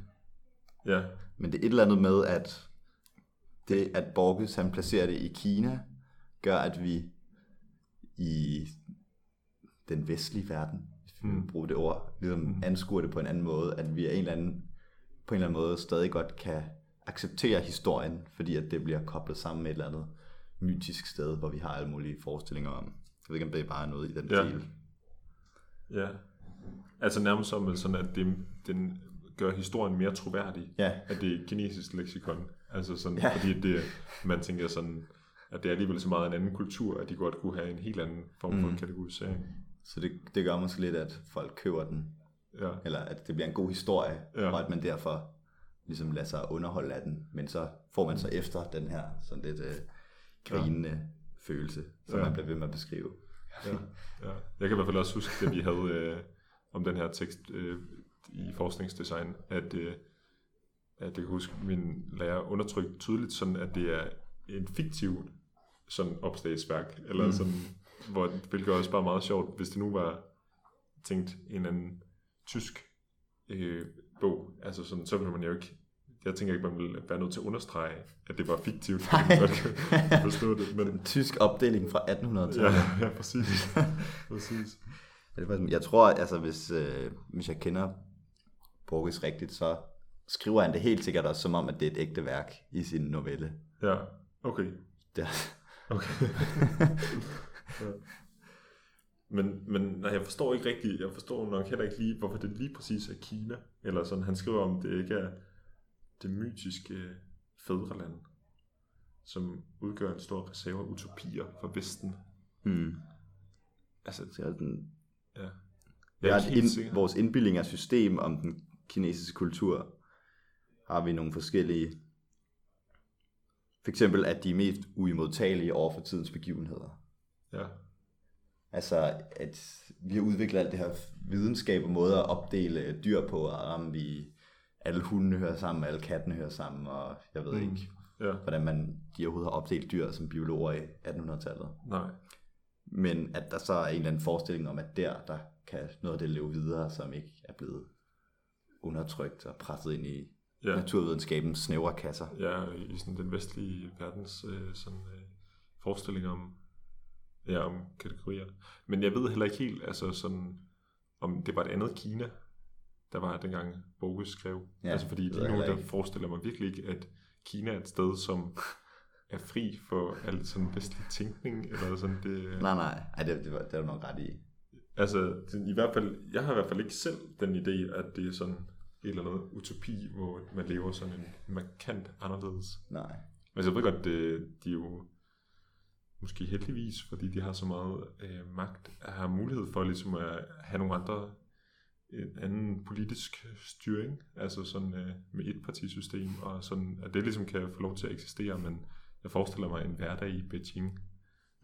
Ja, Men det er et eller andet med, at det, at Borges han placerer det i Kina, gør, at vi i den vestlige verden, hvis vi Mm. vil bruge det ord, ligesom Mm. anskuer det på en anden måde, at vi er en eller anden, på en eller anden måde stadig godt kan acceptere historien, fordi at det bliver koblet sammen med et eller andet mytisk sted, hvor vi har alle mulige forestillinger om. Jeg ved ikke, om det er bare noget i den Ja. stil. ja. Altså nærmest som vel sådan, at det, den gør historien mere troværdig. Ja, at det er kinesisk leksikon. Altså sådan, Ja. fordi det, man tænker sådan, at det er alligevel så meget en anden kultur, at de godt kunne have en helt anden form for Mm. kategorisering. så det, det gør måske lidt, at folk køber den Ja, eller at det bliver en god historie, Ja. og at man derfor ligesom lader sig underholde af den, men så får man så efter den her sådan lidt øh, grinende ja. følelse, som Ja. man bliver ved med at beskrive. ja, ja. Jeg kan i hvert fald også huske, da vi havde øh, om den her tekst øh, i forskningsdesign, at, øh, at jeg kan huske, min lærer undertrykte tydeligt sådan, at det er en fiktiv sådan opslagsværk, eller mm. Sådan, hvor, hvilket også bare meget sjovt, hvis det nu var tænkt en anden tysk øh, bog, altså sådan, så ville man jo ikke, jeg tænker ikke, man ville være nødt til at understrege, at det var fiktivt, fordi man godt kan forstå det, men En tysk opdeling fra 1800-tallet. ja, ja, præcis, præcis. Ja, det faktisk- Jeg tror, altså hvis, øh, hvis jeg kender Borges rigtigt, så skriver han det helt sikkert også som om, at det er et ægte værk i sin novelle. Ja, okay. Det, Okay. ja. Men, men nej, jeg forstår ikke rigtigt, jeg forstår nok heller ikke lige, hvorfor det lige præcis er Kina. Eller sådan, han skriver om, det ikke er det mytiske fædreland, som udgør en stor reserve af utopier for Vesten. hmm. Altså, Så er sådan, ja. jeg Jeg er har et ind, vores indbildning af system om den kinesiske kultur, har vi nogle forskellige, for eksempel at de er mest uimodtagelige over for tidens begivenheder. Ja, Altså, at vi har udviklet alt det her videnskab og måder at opdele dyr på, og om vi alle hundene hører sammen, alle kattene hører sammen, og jeg ved Mm. ikke, ja, hvordan man de overhovedet har opdelt dyr som biologer i 1800-tallet. nej. Men at der så er en eller anden forestilling om, at der, der kan noget af det leve videre, som ikke er blevet undertrykt og presset ind i ja. Naturvidenskabens snævre kasser. ja i sådan den vestlige verdens øh, sådan, øh, forestilling om, ja, om kategorier. Men jeg ved heller ikke helt, altså sådan, om det var et andet Kina, der var dengang Bogus skrev. Ja, altså fordi lige nu, der forestiller mig virkelig ikke, at Kina er et sted, som er fri for al sådan vestlig tænkning, eller sådan det... Nej, nej, Ej, det, det, var, det er du nok ret i. Altså, det, i hvert fald, jeg har i hvert fald ikke selv den idé, at det er sådan et eller andet utopi, hvor man lever sådan en markant anderledes. Nej. Altså jeg ved godt, det, de er jo måske heldigvis, fordi de har så meget øh, magt, har mulighed for ligesom at have nogle andre, en anden politisk styring, altså sådan øh, med et partisystem, og sådan, at det ligesom kan få lov til at eksistere, men jeg forestiller mig en hverdag i Beijing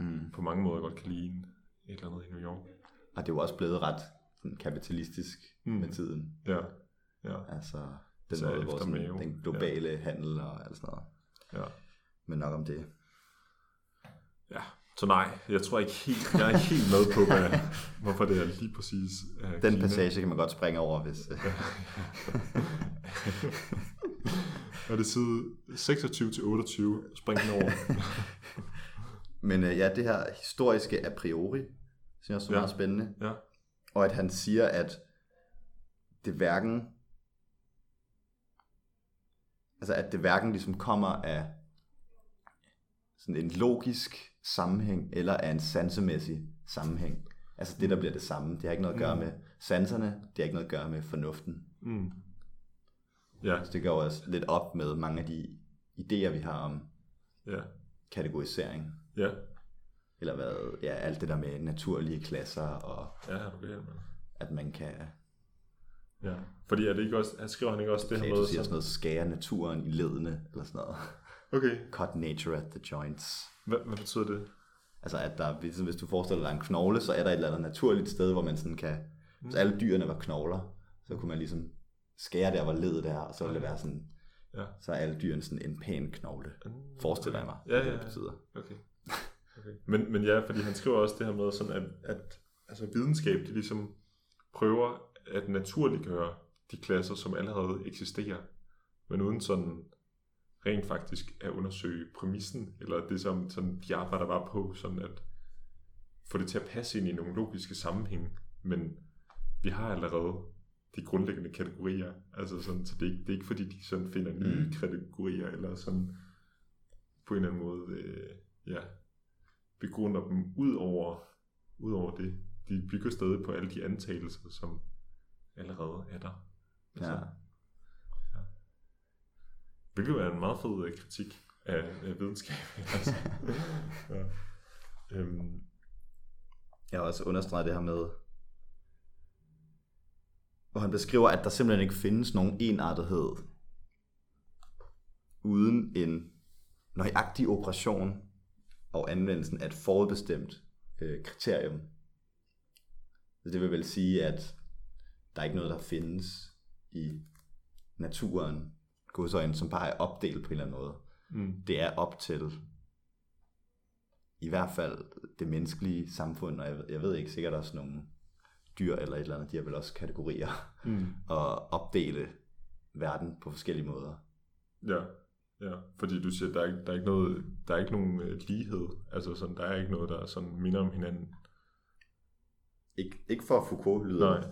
Mm. på mange måder godt kan ligne et eller andet i New York. Og det er jo også blevet ret sådan, kapitalistisk mm. Med tiden. Ja, ja, Altså, den, Så måde, hvor sådan, den globale ja. handel og alt sådan noget. ja. Men nok om det. Ja, så nej, jeg tror ikke helt, jeg er ikke helt med på, hvad, hvorfor det er lige præcis uh, Den Kina. passage kan man godt springe over, hvis... Og det er side 26 til 28, spring den over. Men øh, ja, det her historiske a priori, synes jeg også er Ja. meget spændende. ja, Og at han siger, at det hverken... Altså, at det hverken ligesom kommer af sådan en logisk sammenhæng, eller af en sansemæssig sammenhæng. Altså det, der bliver det samme. Det har ikke noget at gøre Mm. med sanserne, det har ikke noget at gøre med fornuften. mm. Ja, Så det går også lidt op med mange af de idéer, vi har om ja, kategorisering. ja, Eller hvad, ja, alt det der med naturlige klasser, og ja, er du galt, mand. at man kan, Ja, fordi er det ikke også, han skriver han ikke også det her Plato med, siger sådan noget, skære naturen i ledene, eller sådan noget. okay, Cut nature at the joints. hvad, hvad betyder det? Altså at der, ligesom hvis du forestiller dig en knogle, så er der et eller andet naturligt sted, hvor man sådan kan, hvis alle dyrene var knogler, så kunne man ligesom skære der, hvor ledet er, og så ville det være sådan, Ja. så er alle dyrene sådan en pæn knogle. Forestiller jeg mig, Ja, hvad ja, det ja. betyder. Okay. okay. Men, men ja, fordi han skriver også det her med, sådan at, at altså videnskab, de ligesom prøver at naturliggøre de klasser, som allerede eksisterer, men uden sådan rent faktisk at undersøge præmissen, eller det som sådan, de arbejder bare på, sådan at få det til at passe ind i nogle logiske sammenhæng, men vi har allerede de grundlæggende kategorier, altså sådan, så det er, ikke, det er ikke fordi, de sådan finder nye Mm. kategorier, eller sådan på en eller anden måde, øh, ja, begrunder dem ud over, ud over det. De bygger stadig på alle de antagelser, som allerede er der. Altså, Ja. Hvilket er en meget fed øh, kritik af, af videnskab. altså. ja. øhm, Jeg har også understreget det her med, hvor han beskriver, at der simpelthen ikke findes nogen enartethed uden en nøjagtig operation og anvendelsen af et forudbestemt øh, kriterium. Så det vil vel sige, at der er ikke noget, der findes i naturen, godsøjne, som bare er opdelt på en eller anden måde. mm, Det er op til i hvert fald det menneskelige samfund, og jeg ved, jeg ved ikke sikkert også nogle dyr eller et eller andet, de har vel også kategorier, mm, og opdele verden på forskellige måder. ja, ja, fordi du siger, der er, ikke- der er ikke noget, der er ikke nogen øh, lighed, altså sådan, der er ikke noget, der sådan minder om hinanden. Ikke, ikke for Foucault lyder Nej.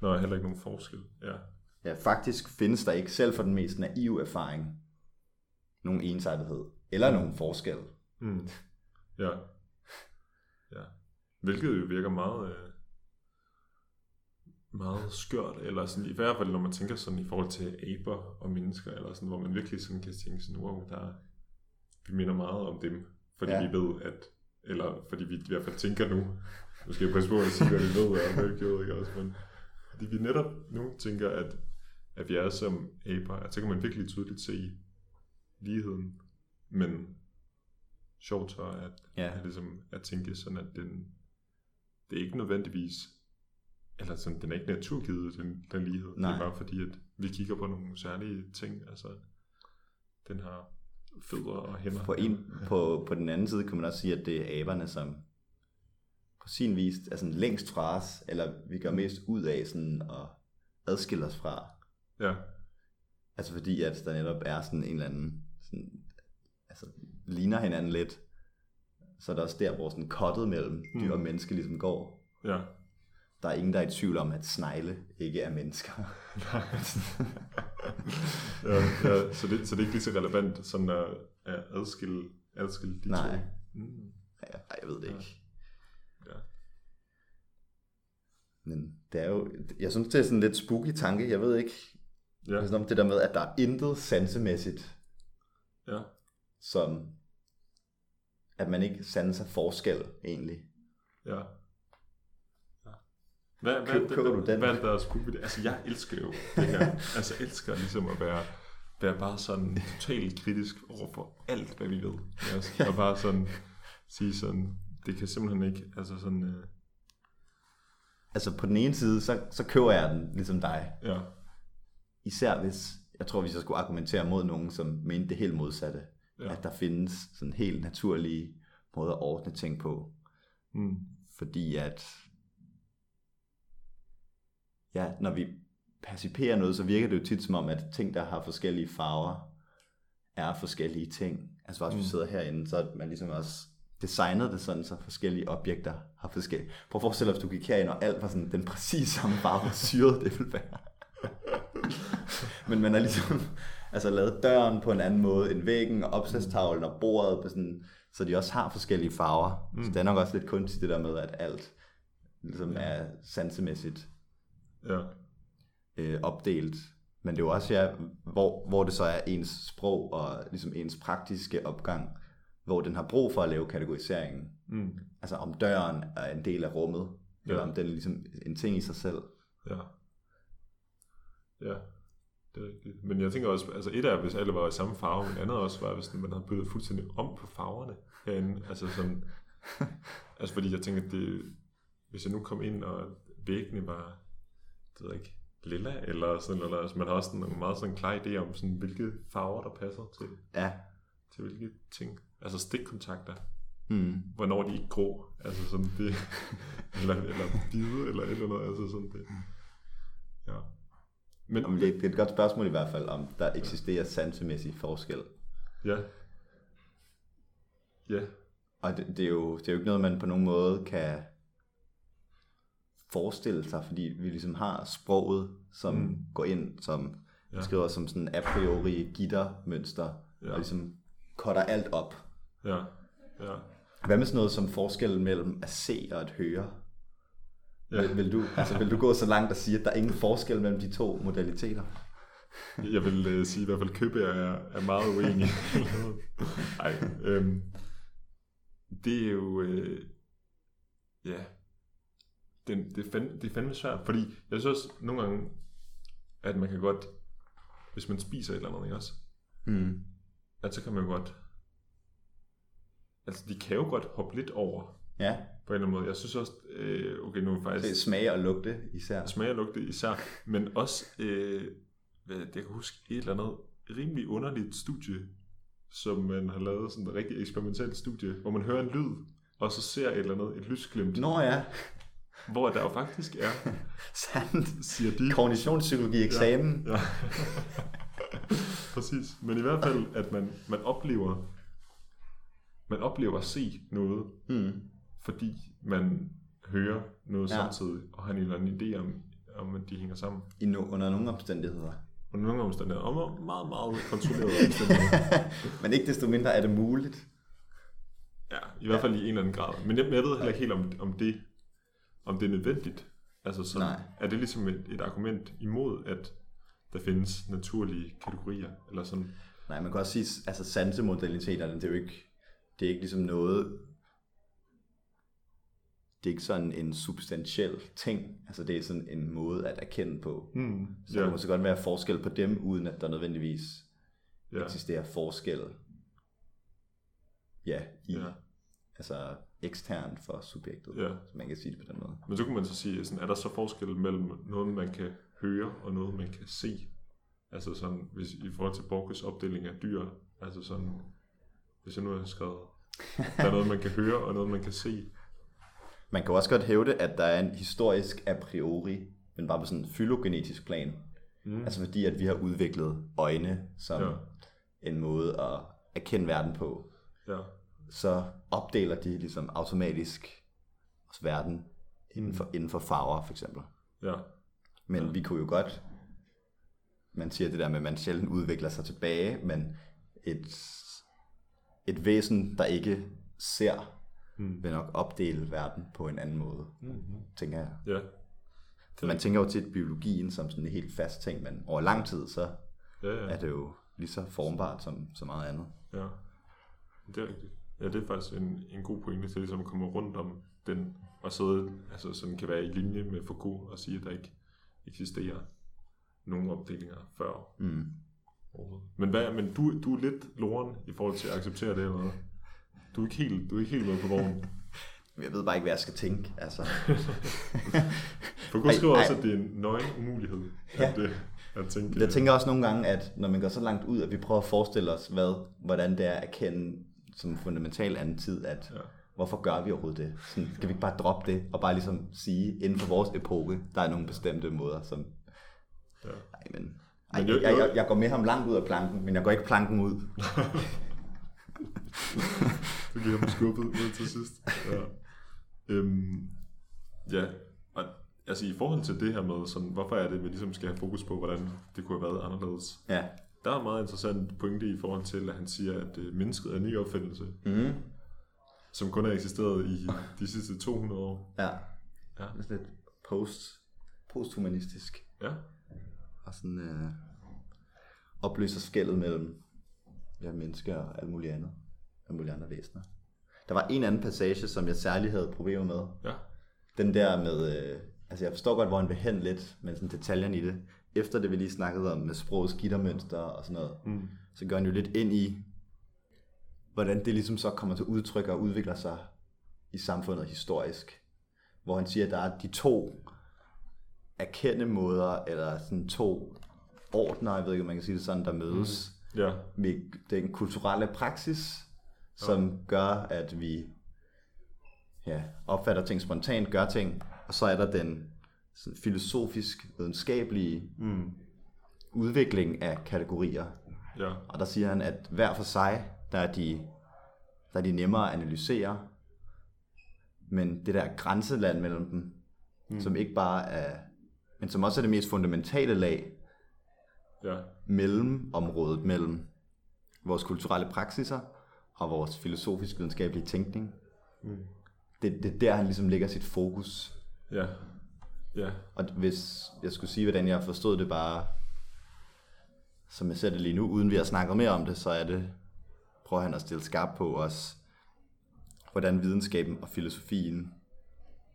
Nå, heller ikke nogen forskel. Ja. Ja, faktisk findes der ikke selv for den mest naive erfaring nogen ensartethed eller nogen forskel. Mm. Ja. Ja. Hvilket jo virker meget, øh, meget skørt, eller sådan, i hvert fald når man tænker sådan i forhold til aber og mennesker, eller sådan, hvor man virkelig sådan kan tænke sådan, wow, der er, vi minder meget om dem, fordi Ja. vi ved, at, eller fordi vi i hvert fald tænker nu, nu skal jeg passe på at sige, hvad vi ved, og hvad vi gjorde, ikke også, men fordi vi netop nu tænker, at, at vi er som aber, at så kan man virkelig tydeligt se ligheden, men sjovt så at, Ja. at, ligesom, at tænke sådan, at den, det er ikke nødvendigvis, eller sådan, den er ikke naturgivet, den, den lighed. Nej. Det er bare fordi, at vi kigger på nogle særlige ting, altså den har fødder og hænder. På, en, på, på den anden side kan man også sige, at det er aberne, som på sin vis er sådan længst fra os, eller vi gør mest ud af sådan at adskille os fra. Ja, Altså fordi, at der netop er sådan en eller anden, sådan, altså ligner hinanden lidt, så er der også der, hvor sådan kottet mellem dyr og menneske ligesom går. ja. Der er ingen, der er i tvivl om, at snegle ikke er mennesker. ja, ja så, det, så det er ikke lige så relevant sådan at, at adskille, adskille de Nej. to. Mm. Ja, jeg ved det ikke. Ja. Men det er jo, jeg synes, det er sådan en lidt spooky tanke. Jeg ved ikke, Ja, ja. om det der med, at der er intet sansemæssigt, ja. som at man ikke sanser forskel egentlig. Ja. ja. Hvad, hvad, Køb- køber du den? Hvad er der er det? Altså, jeg elsker jo det her. altså, jeg elsker ligesom at være, være bare sådan totalt kritisk over for alt, hvad vi ved. Altså, og bare sådan sige sådan, det kan simpelthen ikke, altså sådan, øh, Altså på den ene side, så, så køber jeg den ligesom dig. ja, Især hvis, jeg tror, hvis jeg skulle argumentere mod nogen, som mente det helt modsatte. Ja. At der findes sådan helt naturlige måder at ordne ting på. mm, Fordi at, ja, når vi perciperer noget, så virker det jo tit som om, at ting, der har forskellige farver, er forskellige ting. Altså bare hvis mm. vi sidder herinde, så er man ligesom også designet det sådan, så forskellige objekter har forskellige. Prøv at forestille dig, hvis du gik herind, og alt var sådan den præcis samme farve, syret det ville være. Men man har ligesom altså, lavet døren på en anden måde end væggen, og opslagstavlen og bordet, på sådan, så de også har forskellige farver. Mm. Så det er nok også lidt kunstigt det der med, at alt ligesom Ja. er sansemæssigt ja, øh, opdelt. Men det er jo også, ja, hvor, hvor det så er ens sprog og ligesom ens praktiske opgang, hvor den har brug for at lave kategoriseringen. mm, Altså om døren er en del af rummet, ja. eller om den er ligesom en ting i sig selv. ja, ja, det er rigtigt. Men jeg tænker også, altså et er, hvis alle var i samme farve, men andet også var, hvis man havde byttet fuldstændig om på farverne herinde. Altså sådan, altså fordi jeg tænker, det, hvis jeg nu kom ind, og væggene var, det ved jeg ikke, lilla, eller sådan noget, altså man har også sådan en meget sådan klar idé om, sådan, hvilke farver, der passer til, Ja. til hvilke ting. Altså stikkontakter, Mm. hvornår de ikke grå, altså sådan det, eller, eller hvide, eller et eller andet, altså sådan det. Ja. Men, Jamen, det, det er et godt spørgsmål i hvert fald, om der eksisterer sansemæssig forskel. ja. Ja, Og det, det, er jo, det er jo ikke noget, man på nogen måde kan forestille sig, fordi vi ligesom har sproget, som mm. Går ind, som Ja. skriver som sådan a priori gittermønster, Ja. og ligesom cutter alt op. ja, ja. Hvad med sådan noget som forskellen mellem at se og at høre? Ja. Vil, vil, du, altså, vil du gå så langt at sige, at der er ingen forskel mellem de to modaliteter? Jeg vil øh, sige i hvert fald, at Købe er, er meget uenig. Nej, øhm, det er jo, øh, ja, det, det, er fandme, det er fandme svært, fordi jeg synes også nogle gange, at man kan godt, hvis man spiser et eller andet, ikke også, Mm. at så kan man jo godt, altså de kan jo godt hoppe lidt over, Ja, på en eller anden måde. Jeg synes også, øh, okay, nu er det det faktisk... er smage og lugte især. smag og lugte især, men også, øh, hvad, jeg kan huske et eller andet rimelig underligt studie, som man har lavet, sådan et rigtig eksperimentelt studie, hvor man hører en lyd, og så ser et eller andet, et lysglimt, Nå ja, hvor der jo faktisk er, sandt. siger de, Kognitionspsykologi eksamen. ja. præcis, men i hvert fald, at man, man oplever, man oplever at se noget, Mm. fordi man høre noget Ja. ja. samtidig, og have en eller anden idé om, om at de hænger sammen. I no, under nogle omstændigheder. Under nogle omstændigheder, og meget, meget kontrolleret omstændigheder. Men ikke desto mindre er det muligt. Ja, i hvert fald i en eller anden grad. Men jeg, jeg ved heller ikke helt, om, om, det, om det er nødvendigt. Altså sådan, Nej. er det ligesom et, et argument imod, at der findes naturlige kategorier? Eller sådan, Nej, man kan også sige, altså sansemodaliteterne, det er jo ikke, det er ikke ligesom noget, det er ikke sådan en substantiel ting, altså det er sådan en måde at erkende på. hmm, Så ja. der må så godt være forskel på dem, uden at der nødvendigvis ja, eksisterer forskel ja, i. Ja. altså ekstern for subjektet, Ja. så man kan sige det på den måde. Men så kunne man så sige, sådan, er der så forskel mellem noget, man kan høre, og noget, man kan se? Altså sådan, hvis, i forhold til Borges opdeling af dyr, altså sådan, hvis jeg nu har skrevet, der er noget, man kan høre, og noget, man kan se. Man kan også godt hævde, at der er en historisk a priori, men bare på sådan en fylogenetisk plan. Mm. Altså fordi, at vi har udviklet øjne som. Ja. en måde at erkende verden på, Ja, så opdeler de ligesom automatisk også verden inden for, inden for farver, for eksempel. ja, Men ja. vi kunne jo godt, man siger det der med, at man sjældent udvikler sig tilbage, men et, et væsen, der ikke ser, mm. vil nok opdele verden på en anden måde, mm-hmm. tænker jeg. ja, For man tænker jo til biologien som sådan en helt fast ting, men over lang tid, så ja, ja. er det jo lige så formbart som så meget andet. Ja, det er rigtigt. Ja, det er faktisk en, en god pointe til ligesom at komme rundt om den, og så altså sådan kan være i linje med Foucault og sige, at der ikke eksisterer nogen opdelinger før. Mm. Men, hvad, men du, du er lidt loren i forhold til at acceptere det eller hvad? Du er ikke helt, du er ikke helt med på vognen. Jeg ved bare ikke, hvad jeg skal tænke. Altså, Foucault Ej, skriver ej. også, at det er en nøgen umulighed Ja. at, at tænke. jeg tænker også nogle gange, at når man går så langt ud, at vi prøver at forestille os, hvad, hvordan det er at erkende som en fundamental anden tid, at Ja. hvorfor gør vi overhovedet det? Sådan, skal vi ikke bare droppe det, og bare ligesom sige, inden for vores epoke, der er nogle bestemte måder, som... Ja. Ej, men... Ej, Men jeg, jeg, jeg, jeg går med ham langt ud af planken, men jeg går ikke planken ud. Du giver ham skubbet ud til sidst. Ja. Øhm, ja, og altså i forhold til det her med, sådan, hvorfor er det, at vi ligesom skal have fokus på, hvordan det kunne have været anderledes. Ja. Der er en meget interessant pointe i forhold til, at han siger, at øh, mennesket er en ny opfindelse, Mm. som kun har eksisteret i de sidste 200 år. Ja. Ja. Det er lidt post, posthumanistisk. Ja, Og sådan øh, opløser skældet mellem ja, mennesker og alt muligt andet. Alle mulige andre væsener. Der var en anden passage, som jeg særlig havde problemer med. ja, Den der med, øh, altså jeg forstår godt, hvor han vil hen lidt, men sådan detaljerne i det. Efter det, vi lige snakkede om med sprogets gittermønster og sådan noget, mm. så går han jo lidt ind i, hvordan det ligesom så kommer til udtryk og udvikler sig i samfundet historisk. Hvor han siger, at der er de to erkendemåder, eller sådan to ordner, jeg ved ikke, om man kan sige det sådan, der mødes ja, med den kulturelle praksis, som gør, at vi ja, opfatter ting spontant, gør ting, og så er der den sådan filosofisk, videnskabelige mm. udvikling af kategorier. ja, Og der siger han, at hver for sig, der er de, der er de nemmere at analysere, men det der grænseland mellem dem, mm. som ikke bare er, men som også er det mest fundamentale lag ja, mellem området mellem vores kulturelle praksiser og vores filosofisk videnskabelige tænkning. mm. Det, det er der, han ligesom lægger sit fokus. ja, ja, Og hvis jeg skulle sige, hvordan jeg forstod det bare, som jeg ser det lige nu, uden vi har snakket mere om det, så er det, prøver han at stille skarp på os, hvordan videnskaben og filosofien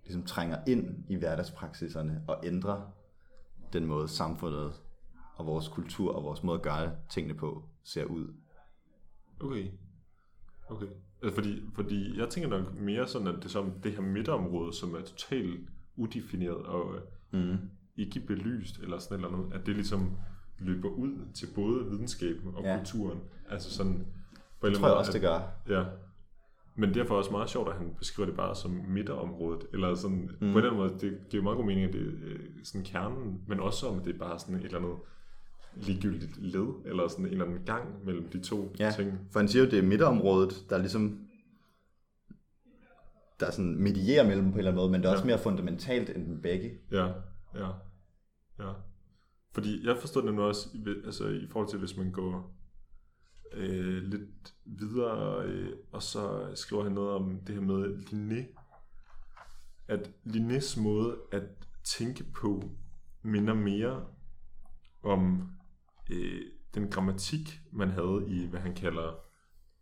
ligesom trænger ind i hverdagspraksiserne og ændrer den måde samfundet og vores kultur og vores måde at gøre tingene på ser ud. okay. Okay. Fordi, fordi jeg tænker nok mere sådan, at det som det her midterområde, som er totalt udefineret og Mm. ikke belyst eller sådan eller noget, at det ligesom løber ud til både videnskaben og Ja. kulturen. Altså sådan... På Det tror jeg også, det gør. Ja. Men derfor er også meget sjovt, at han beskriver det bare som midterområdet. Eller sådan, mm. på den måde, det giver meget god mening, at det er øh, sådan kernen, men også om det er bare sådan et eller andet ligegyldigt led, eller sådan en eller anden gang mellem de to Ja, ting. for han siger jo, det er midterområdet, der ligesom der sådan medierer mellem dem på en eller anden måde, men det er også mere fundamentalt end dem begge. Ja, ja, ja. Fordi jeg forstår det nu også, altså i forhold til, hvis man går øh, lidt videre, øh, og så skriver han noget om det her med Linné. At Linnés måde at tænke på minder mere om øh, den grammatik, man havde i, hvad han kalder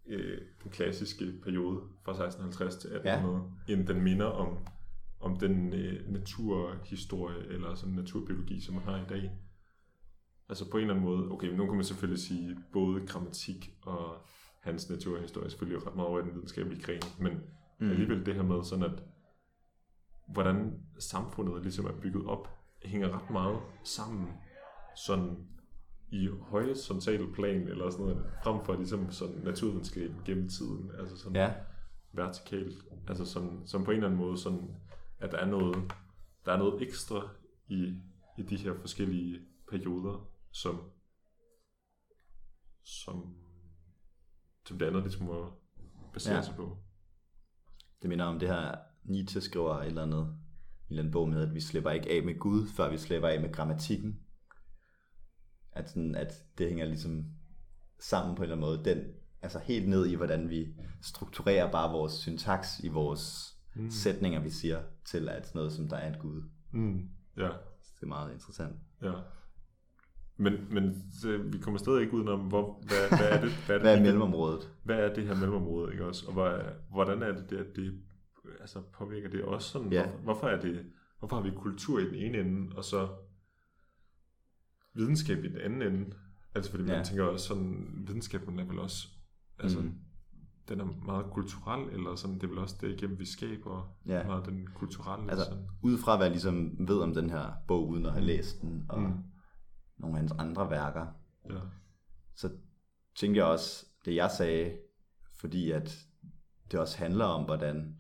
øh, den klassiske periode fra 1650 til 1800, ja. end den minder om, om den øh, naturhistorie eller sådan naturbiologi, som man har i dag. Altså på en eller anden måde, okay, nu kan man selvfølgelig sige, både grammatik og hans naturhistorie er selvfølgelig ret meget over i den videnskabelige gren, men mm. alligevel det her med sådan, at hvordan samfundet ligesom er bygget op, hænger ret meget sammen sådan i horisontale plan, eller sådan noget, frem for ligesom sådan naturvidenskab gennem tiden, altså sådan Ja, vertikalt, altså sådan, som på en eller anden måde sådan, at der er noget, der er noget ekstra i, i de her forskellige perioder, som, som, som det andet ligesom må basere ja. sig på. det minder om det her, Nietzsche skriver et eller andet, i en eller anden bog med, at vi slipper ikke af med Gud, før vi slipper af med grammatikken. At, sådan, at det hænger ligesom sammen på en eller anden måde. Den, altså helt ned i, hvordan vi strukturerer bare vores syntaks i vores mm. sætninger, vi siger, til at noget, som der er en Gud. Mm. Ja, Så det er meget interessant. ja. Men, men så, vi kommer stadig ikke udenom, hvor, hvad, hvad er det? Hvad er, det, Hvad er mellemområdet? hvad er det her mellemområde, ikke også? Og hvad, hvordan er det, det, at det altså, påvirker det også sådan? Ja. Hvorfor, hvorfor, er det, hvorfor har vi kultur i den ene ende, og så videnskab i den anden ende? Altså fordi man Ja. tænker også sådan, videnskaben er vel også, altså, mm. den er meget kulturel, eller sådan, det er vel også det igennem, vi skaber Ja. meget den kulturelle. Altså, sådan. ud fra hvad jeg ligesom ved om den her bog, uden at have læst den, og Mm. nogle af hans andre værker, Ja. så tænker jeg også, det jeg sagde, fordi at det også handler om, hvordan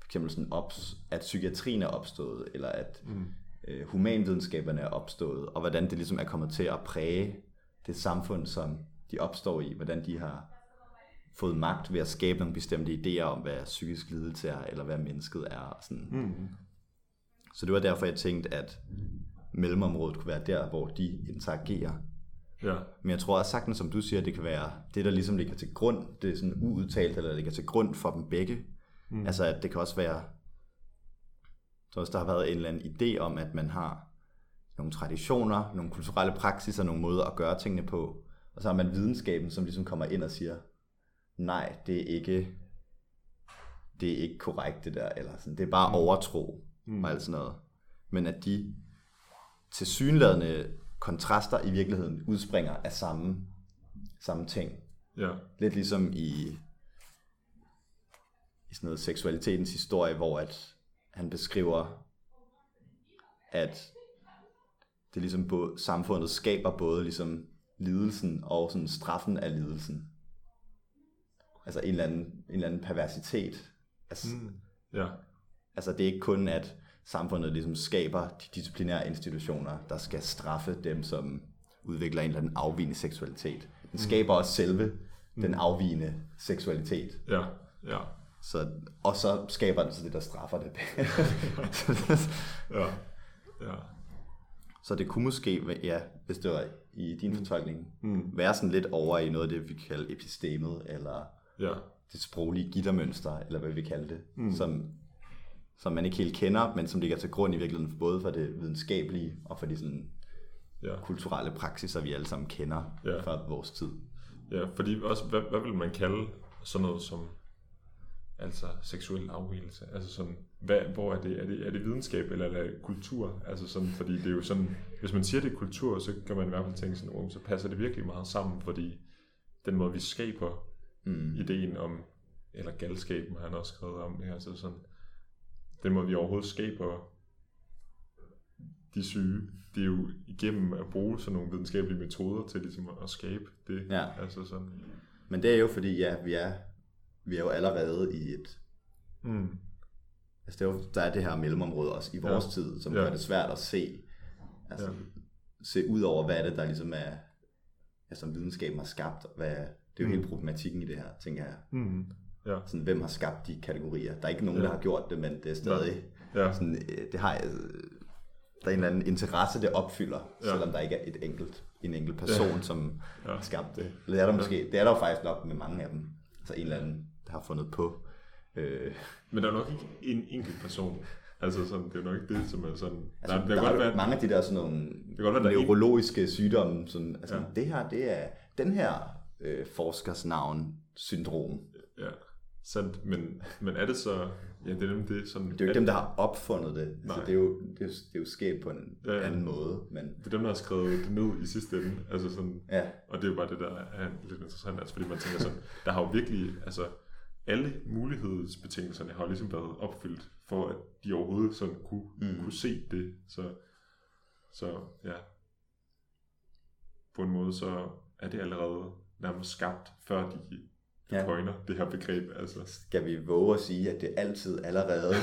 for eksempel sådan ops, at psykiatrien er opstået, eller at Mm. Øh, humanvidenskaberne er opstået, og hvordan det ligesom er kommet til at præge det samfund, som de opstår i, hvordan de har fået magt ved at skabe nogle bestemte idéer om, hvad psykisk lidelse er, eller hvad mennesket er. Og sådan. Mm. Så det var derfor, jeg tænkte, at mellemområdet kunne være der, hvor de interagerer. Ja. Men jeg tror også sagtens, som du siger, det kan være det, der ligesom ligger til grund, det er sådan uudtalt, eller ligger til grund for dem begge. Mm. Altså, at det kan også være, så også der har været en eller anden idé om, at man har nogle traditioner, nogle kulturelle praksiser, nogle måder at gøre tingene på. Og så har man videnskaben, som ligesom kommer ind og siger, nej, det er ikke, det er ikke korrekt det der, eller sådan, det er bare overtro mm. og alt sådan noget. Men at de tilsyneladende kontraster i virkeligheden udspringer af samme, samme ting. Ja. Lidt ligesom i, i sådan noget seksualitetens historie, hvor at han beskriver, at det ligesom både, samfundet skaber både ligesom lidelsen og sådan straffen af lidelsen. Altså en eller anden, en eller anden perversitet. Altså, mm. Ja. altså det er ikke kun, at samfundet ligesom skaber de disciplinære institutioner, der skal straffe dem, som udvikler en eller anden afvigende seksualitet. Den skaber også selve den afvigende seksualitet. Ja. Ja. Så, og så skaber den så det, der straffer det. Ja. Ja. så det kunne måske, ja, hvis det var i din fortolkning, mm. være sådan lidt over i noget af det, vi kalder epistemet, eller Ja. det sproglige gittermønster, eller hvad vi kalder det, mm. som, som man ikke helt kender, men som ligger til grund i virkeligheden, både for det videnskabelige og for de sådan Ja. kulturelle praksiser, vi alle sammen kender Ja. fra vores tid. Ja, fordi også, hvad, hvad vil man kalde sådan noget som altså seksuel afvigelse? Altså sådan, hvad, hvor er det, er det? Er det videnskab, eller er det kultur? Altså sådan, fordi det er jo sådan, hvis man siger, det er kultur, så kan man i hvert fald tænke sådan, oh, så passer det virkelig meget sammen, fordi den måde, vi skaber mm. ideen om, eller galskaben har han også skrevet om, det her, altså sådan, den måde, vi overhovedet skaber de syge, det er jo igennem at bruge sådan nogle videnskabelige metoder til ligesom at skabe det. Ja. Altså sådan, Men det er jo fordi, ja, vi er, vi er jo allerede i et... mm, Altså, det er jo, der er det her mellemområde også i vores Ja. tid, som Ja. gør det svært at se, altså, Ja. se ud over, hvad det, der ligesom er, ja, som videnskaben har skabt. Hvad, det er jo Mm. hele problematikken i det her, tænker jeg. mm, Ja. Sådan, hvem har skabt de kategorier? Der er ikke nogen, Ja. der har gjort det, men det er stadig Ja. sådan, øh, det har, øh, der er en eller anden interesse, det opfylder, Ja. selvom der ikke er et enkelt, en enkelt person, Ja. som Ja. har skabt det. Eller det er der måske, det er der jo faktisk nok med mange af dem. Altså en eller anden, har fundet på. Øh, Men der er nok ikke en enkelt person. Altså sådan, det er jo nok ikke det, som er sådan... altså, der, der, der, godt være, mange af de der sådan nogle kan godt være, der er en- neurologiske sygdomme, sådan, altså Ja. det her, det er den her øh, forskers navn syndrom. Ja, sandt. Men, men er det så... Ja, det er nemlig det. Sådan, Det er jo ikke dem, der har opfundet det. Altså, Nej. det, er jo, det, er, jo- det er jo sket på en ja. anden måde. Men Det er dem, der har skrevet det ned i sidste ende. Altså sådan, ja, og det er jo bare det, der er lidt interessant. Altså fordi man tænker sådan, der har jo virkelig... Altså, alle mulighedsbetingelserne har ligesom været opfyldt, for at de overhovedet sådan kunne, mm. Kunne se det. Så, så ja, på en måde så er det allerede nærmest skabt, før de Ja. coiner det her begreb. Altså. skal vi våge at sige, at det altid allerede...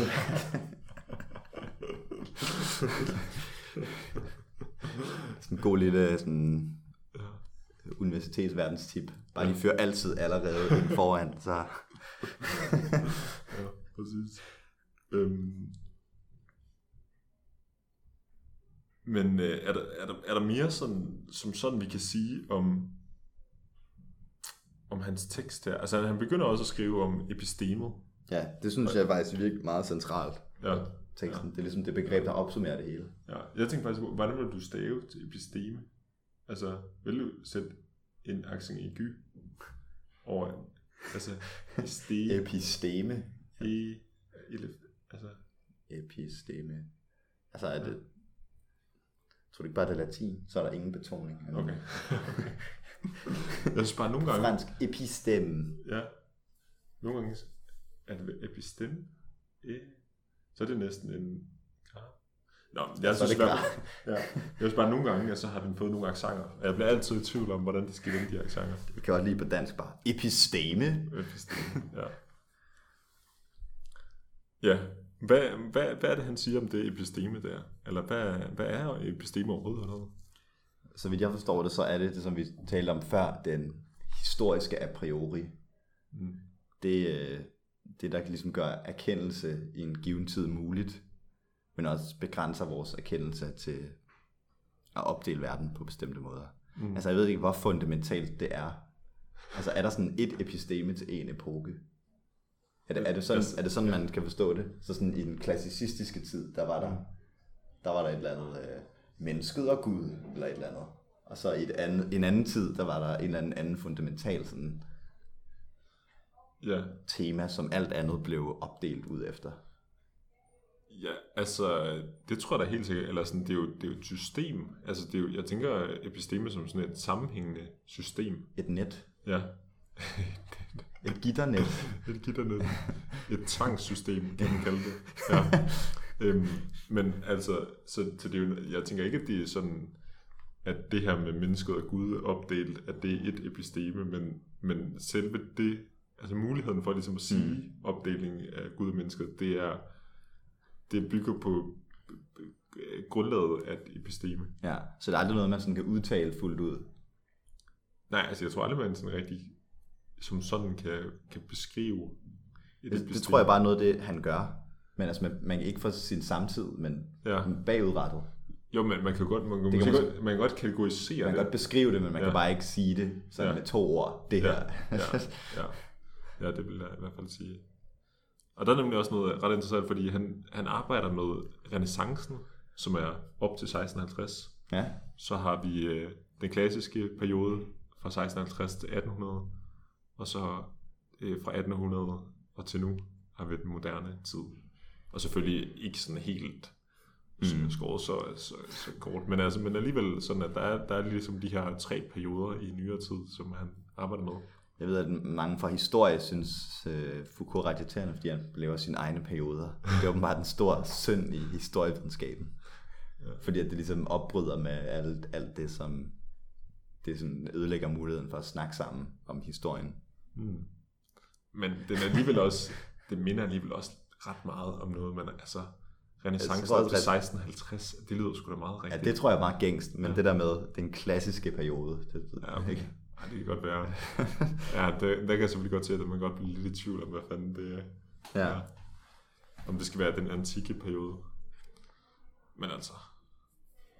sådan en god lille sådan, universitetsverdenstip. Bare lige før altid allerede foran, så... Ja, præcis. Øhm. Men øh, er, der, er, der, er der mere sådan, som sådan, vi kan sige om, om hans tekst her? Altså han begynder også at skrive om epistemet. Ja, det synes jeg faktisk virkelig meget centralt. Ja, Teksten. Det er ligesom det begreb, der opsummerer det hele. ja. Jeg tænkte faktisk hvordan vil du stave til episteme? Altså, vil du sætte en accent i gy over, altså, esteme, Episteme. e, elef- altså, Episteme. Altså er det... Tror du ikke bare, det er latin? Så er der ingen betoning. okay. Jeg synes bare nogle gange, Fransk episteme. Ja. Nogle gange er det episteme. E. Så er det næsten en... Nå, jeg Så synes, det bare, ja, jeg synes bare nogle gange, at så har den fået nogle accenter. Og jeg bliver altid i tvivl om, hvordan de skal vende de accenter. Vi kan også lige på dansk bare. Episteme. Episteme, ja. Ja, hvad, hvad, hvad er det, han siger om det episteme der? Eller hvad, hvad er episteme overhovedet eller? Så vidt jeg forstår det, så er det det, som vi talte om før, den historiske a priori. Mm. Det, øh, det, der kan ligesom gør erkendelse i en given tid muligt, men også begrænser vores erkendelse til at opdele verden på bestemte måder. Mm. Altså jeg ved ikke, hvor fundamentalt det er. Altså er der sådan et episteme til en epoke? Er det, er det sådan, er det sådan man kan forstå det? Så sådan i den klassicistiske tid, der var der, der var der et eller andet øh, mennesket og Gud, eller et eller andet. Og så i et andet, en anden tid, der var der en eller anden, anden fundamental sådan, Ja, tema, som alt andet blev opdelt ud efter. Ja, altså, det tror jeg da helt sikkert, eller sådan, det er jo, det er jo et system. Altså, det er jo, jeg tænker episteme som sådan et sammenhængende system. Et net. Ja, Et gitternet. et gitternet. Et tvangssystem, kan man kalde det. Ja. Øhm, men altså, så, så det er jo, jeg tænker ikke, at det er sådan, at det her med mennesket og Gud opdelt, at det er et episteme, men, men selve det, altså muligheden for ligesom at sige mm. opdelingen af Gud og mennesket, det er, det bygger på øh, grundlaget af et episteme. Ja, så det er aldrig noget, man sådan kan udtale fuldt ud. Nej, altså jeg tror aldrig, man sådan rigtig som sådan kan, kan beskrive et Det, det tror jeg bare er noget af det, han gør. Men altså, man, man kan ikke få sin samtid, men Ja. bagudrettet. Jo, men man kan godt, man kan, Det kan man man, man kan godt kategorisere Man kan det. godt beskrive det, men man Ja. kan bare ikke sige det sådan Ja. med to ord. Det her. Ja, ja, ja. ja, det vil jeg i hvert fald sige. Og der er nemlig også noget ret interessant, fordi han, han arbejder med renaissancen, som er op til 1650. ja. Så har vi øh, den klassiske periode fra 1650 til 1800, og så øh, fra 1800 og til nu har vi den moderne tid. Og selvfølgelig ikke sådan helt mm. skåret så, så, så kort, men, altså, men alligevel sådan, at der er, der er ligesom de her tre perioder i nyere tid, som han arbejder med. Jeg ved, at mange fra historie synes, uh, Foucault er ret irriterende, fordi han laver sine egne perioder. Det er åbenbart en stor synd i historievidenskaben. Ja. Fordi at det ligesom opbryder med alt, alt det, som det sådan ødelægger muligheden for at snakke sammen om historien. Mm. Men den er alligevel også, det minder alligevel også ret meget om noget, man altså, renaissance op til også, 1650, det lyder sgu da meget Ja, rigtigt. det tror jeg er meget gængst, men ja. det der med den klassiske periode, det Ja, okay. ikke. Ej, det kan godt være. ja, det, der kan jeg selvfølgelig godt se, at man godt bliver lidt i tvivl om, hvad fanden det er. Ja. Ja. Om det skal være den antikke periode. Men altså...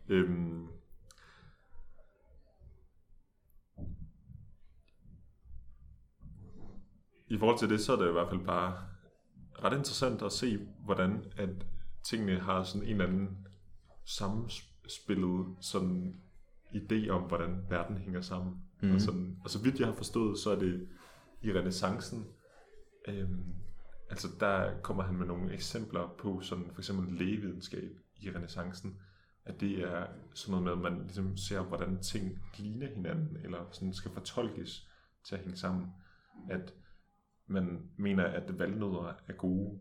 Øhm, I forhold til det, så er det i hvert fald bare ret interessant at se, hvordan at tingene har sådan en eller anden sammenspillet sådan idé om, hvordan verden hænger sammen. Mm. Og, sådan, og så vidt jeg har forstået, så er det i renaissancen, øhm, altså der kommer han med nogle eksempler på sådan for eksempel lægevidenskab i renaissancen, at det er sådan noget med, at man ligesom ser, hvordan ting ligner hinanden, eller sådan skal fortolkes til at hænge sammen. At man mener, at valnødder er gode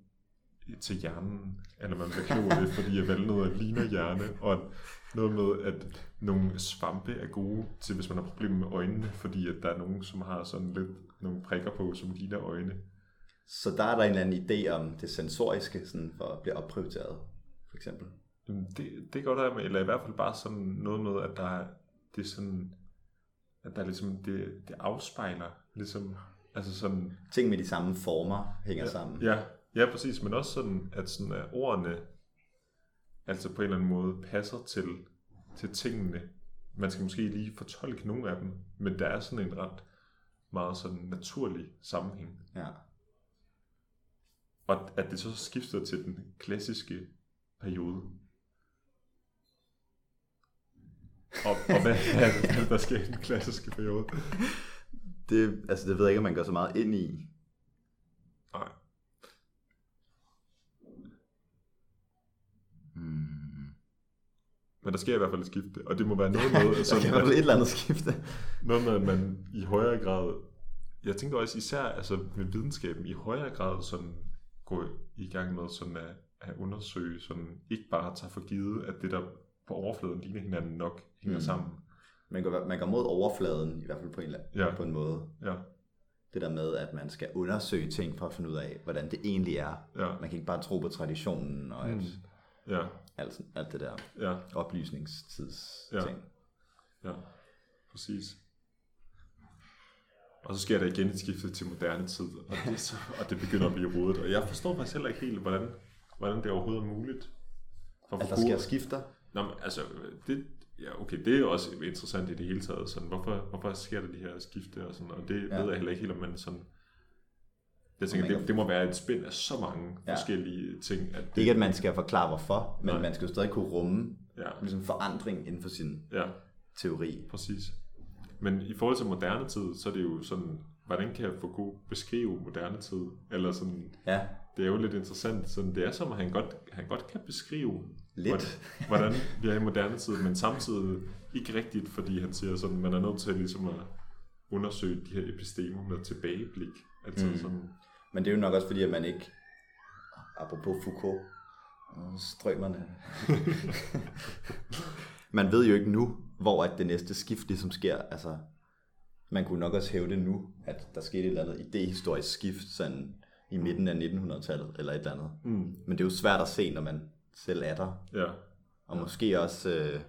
til hjernen, eller man klo det, fordi at valnødder ligner hjerne, og noget med, at nogle svampe er gode til, hvis man har problemer med øjnene, fordi at der er nogen, som har sådan lidt nogle prikker på, som ligner øjne. Så der er der en eller anden idé om det sensoriske, sådan for at blive opprioriteret, for eksempel. Jamen, Det, det går der med, eller i hvert fald bare sådan noget med, at der er, det er sådan, at der er ligesom, det, det afspejler ligesom, altså sådan, Ting med de samme former hænger sammen. Ja, ja, præcis, men også sådan, at, sådan, at ordene altså på en eller anden måde passer til, til tingene. Man skal måske lige fortolke nogle af dem, men der er sådan en ret meget sådan naturlig sammenhæng. ja. Og at det så skifter til den klassiske periode. Og, og hvad er det, der sker i den klassiske periode? Det, altså, det ved jeg ikke, om man går så meget ind i. Nej. Men der sker i hvert fald et skifte, og det må være noget med, Der altså, kan i hvert fald et eller andet skifte. noget med, at man i højere grad, jeg tænkte også især altså med videnskaben, i højere grad sådan gå i gang med sådan at, at undersøge, sådan ikke bare tage for givet, at det der på overfladen ligner hinanden nok hænger Mm. mm. sammen. Man går, man går mod overfladen, i hvert fald på en, eller- Ja. på en måde. Ja, Det der med, at man skal undersøge ting for at finde ud af, hvordan det egentlig er. ja, Man kan ikke bare tro på traditionen og Mm. mm. ja, alt, alt det der ja, oplysningstids Ja. ting. ja, præcis. Og så sker der igen et skifte til moderne tid, og det, så, og det begynder at blive rodet. Og jeg forstår faktisk heller ikke helt, hvordan, hvordan det overhovedet er muligt. For At der sker skifter. Nå, men altså, det, ja, okay, det er jo også interessant i det hele taget. Sådan, hvorfor, hvorfor sker der de her skifte og sådan, og det Ja. ja. ved jeg heller ikke helt, om man sådan... Jeg tænker, kan- det, det må være et spænd af så mange Ja. forskellige ting. At Det ikke, at man skal forklare hvorfor, men Nej. man skal jo stadig kunne rumme Ja, ligesom forandring inden for sin ja, teori. præcis. Men i forhold til moderne tid, så er det jo sådan, hvordan kan jeg få god beskrive moderne tid? Eller sådan, Ja, det er jo lidt interessant. Sådan, det er som, at han godt, han godt kan beskrive, lidt. hvordan, hvordan vi er i moderne tid, men samtidig ikke rigtigt, fordi han siger sådan, man er nødt til ligesom at undersøge de her epistemer med tilbageblik. Altså mm. sådan, Men det er jo nok også fordi, at man ikke, apropos Foucault, og strømmerne, man ved jo ikke nu, hvor at det næste skift ligesom sker. Altså, man kunne nok også hæve det nu, at der skete et eller andet idehistorisk skift sådan i midten af 1900-tallet, eller et eller andet. mm, Men det er jo svært at se, når man selv er der. ja, Og måske også, øh,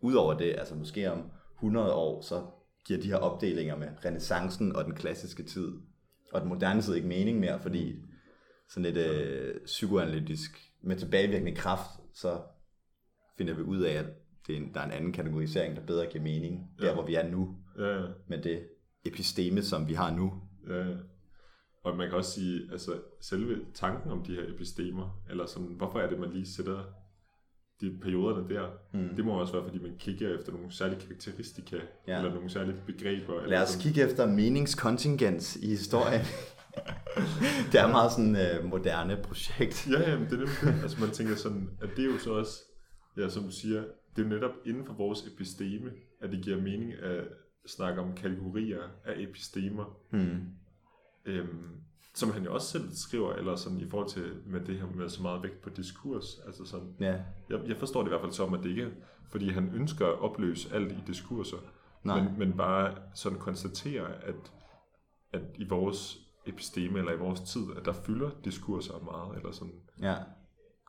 ud over det, altså måske om 100 år, så giver de her opdelinger med renaissancen og den klassiske tid, og den moderne tid ikke mening mere, fordi sådan lidt øh, psykoanalytisk, med tilbagevirkende kraft, så finder vi ud af, at det er en, der er en anden kategorisering, der bedre giver mening, der Ja. hvor vi er nu, ja, med det episteme, som vi har nu. Ja. Og man kan også sige, altså selve tanken om de her epistemer, eller sådan, hvorfor er det, man lige sætter de perioderne der, Mm. det må også være, fordi man kigger efter nogle særlige karakteristika, Ja. eller nogle særlige begreber. eller Lad os sådan. kigge efter meningskontingens i historien. det er meget sådan øh, moderne projekt. Ja, ja, men det er nemlig. Altså man tænker sådan, at det er jo så også, ja, som du siger, det er jo netop inden for vores episteme, at det giver mening at snakke om kategorier af epistemer, Hmm. øhm, som han jo også selv skriver, eller sådan i forhold til med det her med så meget vægt på diskurs, altså sådan, Ja, Jeg, jeg forstår det i hvert fald som, at det ikke fordi han ønsker at opløse alt i diskurser, Nej. men, men bare sådan konstatere, at, at i vores episteme, eller i vores tid, at der fylder diskurser meget, eller sådan. ja.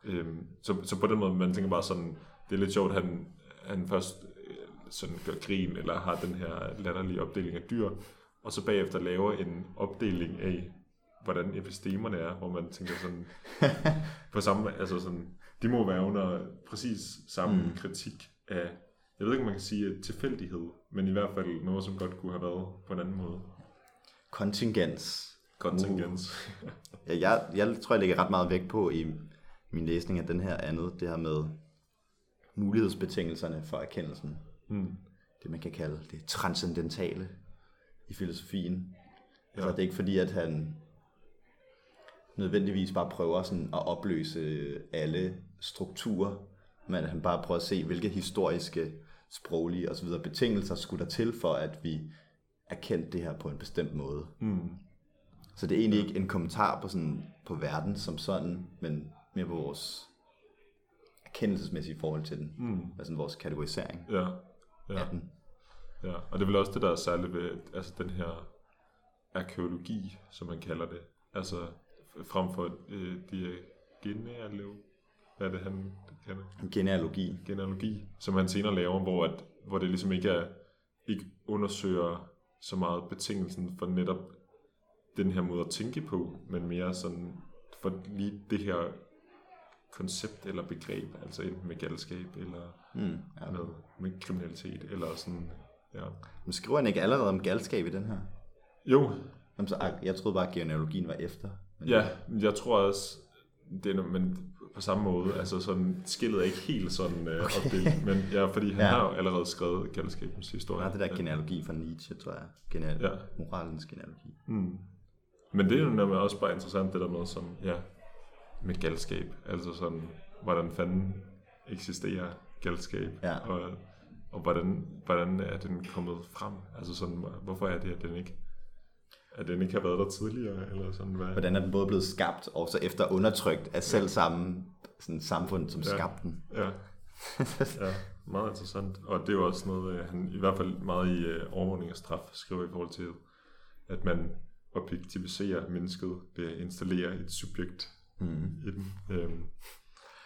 Øhm, så, så på den måde, man tænker bare sådan, det er lidt sjovt, at han, han først øh, sådan gør grin, eller har den her latterlige opdeling af dyr, og så bagefter laver en opdeling af, hvordan epistemerne er, hvor man tænker sådan, på samme, altså sådan, de må være under præcis samme mm. kritik af, jeg ved ikke, om man kan sige tilfældighed, men i hvert fald noget, som godt kunne have været på en anden måde. Kontingens. Kontingens. Uh. ja, jeg, jeg tror, jeg lægger ret meget vægt på i min læsning af den her andet, det her med mulighedsbetingelserne for erkendelsen. Mm. Det man kan kalde det transcendentale i filosofien. Ja. Ja. Så det er ikke fordi, at han nødvendigvis bare prøver sådan at opløse alle strukturer, men han bare prøver at se, hvilke historiske, sproglige osv. betingelser skulle der til for, at vi erkendte det her på en bestemt måde. Mm. Så det er egentlig ikke en kommentar på, sådan, på verden som sådan, men mere på vores erkendelsesmæssige forhold til den. Mm. Altså vores kategorisering Ja. Ja. af den. Ja, og det er vel også det, der er særligt ved altså den her arkeologi, som man kalder det. Altså frem for øh, de genealog, hvad er det, han kalder Genealogi. Genealogi, som han senere laver, hvor, at, hvor det ligesom ikke, er, ikke undersøger så meget betingelsen for netop den her måde at tænke på, men mere sådan for lige det her koncept eller begreb, altså enten med galskab eller Mm, ja. med, med kriminalitet, eller sådan, ja. Men skriver han ikke allerede om galskab i den her? Jo, Jamen, så, ah, jeg troede bare, at genealogien var efter. Ja, men jeg tror også, det er, men på samme måde, altså sådan, skillet er ikke helt sådan øh, okay. opdelt, men ja, fordi han Ja. ja. har jo allerede skrevet galskabens historie. Er det der genealogi fra Nietzsche, tror jeg. Geneal- Ja. Moralens genealogi. Mm. Men det er jo nemlig også bare interessant, det der med, som, ja, med galskab, altså sådan, hvordan fanden eksisterer galskab, Ja. og, og hvordan, hvordan er den kommet frem, altså sådan, hvorfor er det, at den ikke, at den ikke har været der tidligere, eller sådan, hvad? Hvordan er den både blevet skabt, og så efter undertrykt af selv samme sådan, samfund, som Ja. skabte den. Ja. ja, meget interessant. Og det er jo også noget, øh, han i hvert fald meget i øh, overvågning af straf skriver i forhold til, at man objektiviserer mennesket ved at installere et subjekt Mm. i den. Øhm,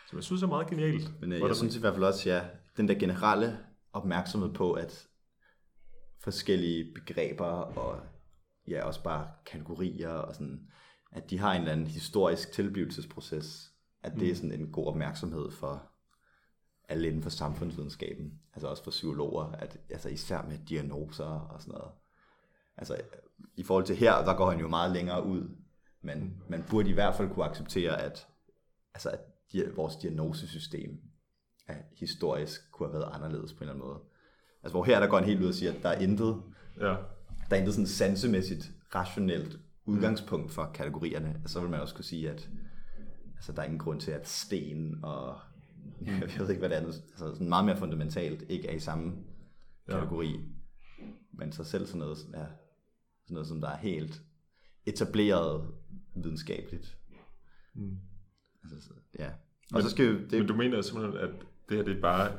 som jeg synes er meget genialt. Men øh, jeg synes i hvert fald også, ja, den der generelle opmærksomhed på, at forskellige begreber og ja, også bare kategorier og sådan, at de har en eller anden historisk tilblivelsesproces, at det er sådan en god opmærksomhed for alle inden for samfundsvidenskaben, altså også for psykologer, at, altså især med diagnoser og sådan noget. Altså i forhold til her, der går han jo meget længere ud, men man burde i hvert fald kunne acceptere, at, altså, at vores diagnosesystem er historisk kunne have været anderledes på en eller anden måde. Altså hvor her der går han helt ud og siger, at der er intet, Ja, der er intet sådan sansemæssigt, rationelt udgangspunkt for kategorierne. Så vil man også kunne sige, at altså, der er ingen grund til, at sten og jeg ved ikke, hvad det er, altså sådan meget mere fundamentalt, ikke er i samme Ja. kategori. Men så selv sådan noget, ja, sådan noget, som der er helt etableret videnskabeligt. Mm. Altså, så, ja. Og så skal det, men du mener simpelthen, at det her det er bare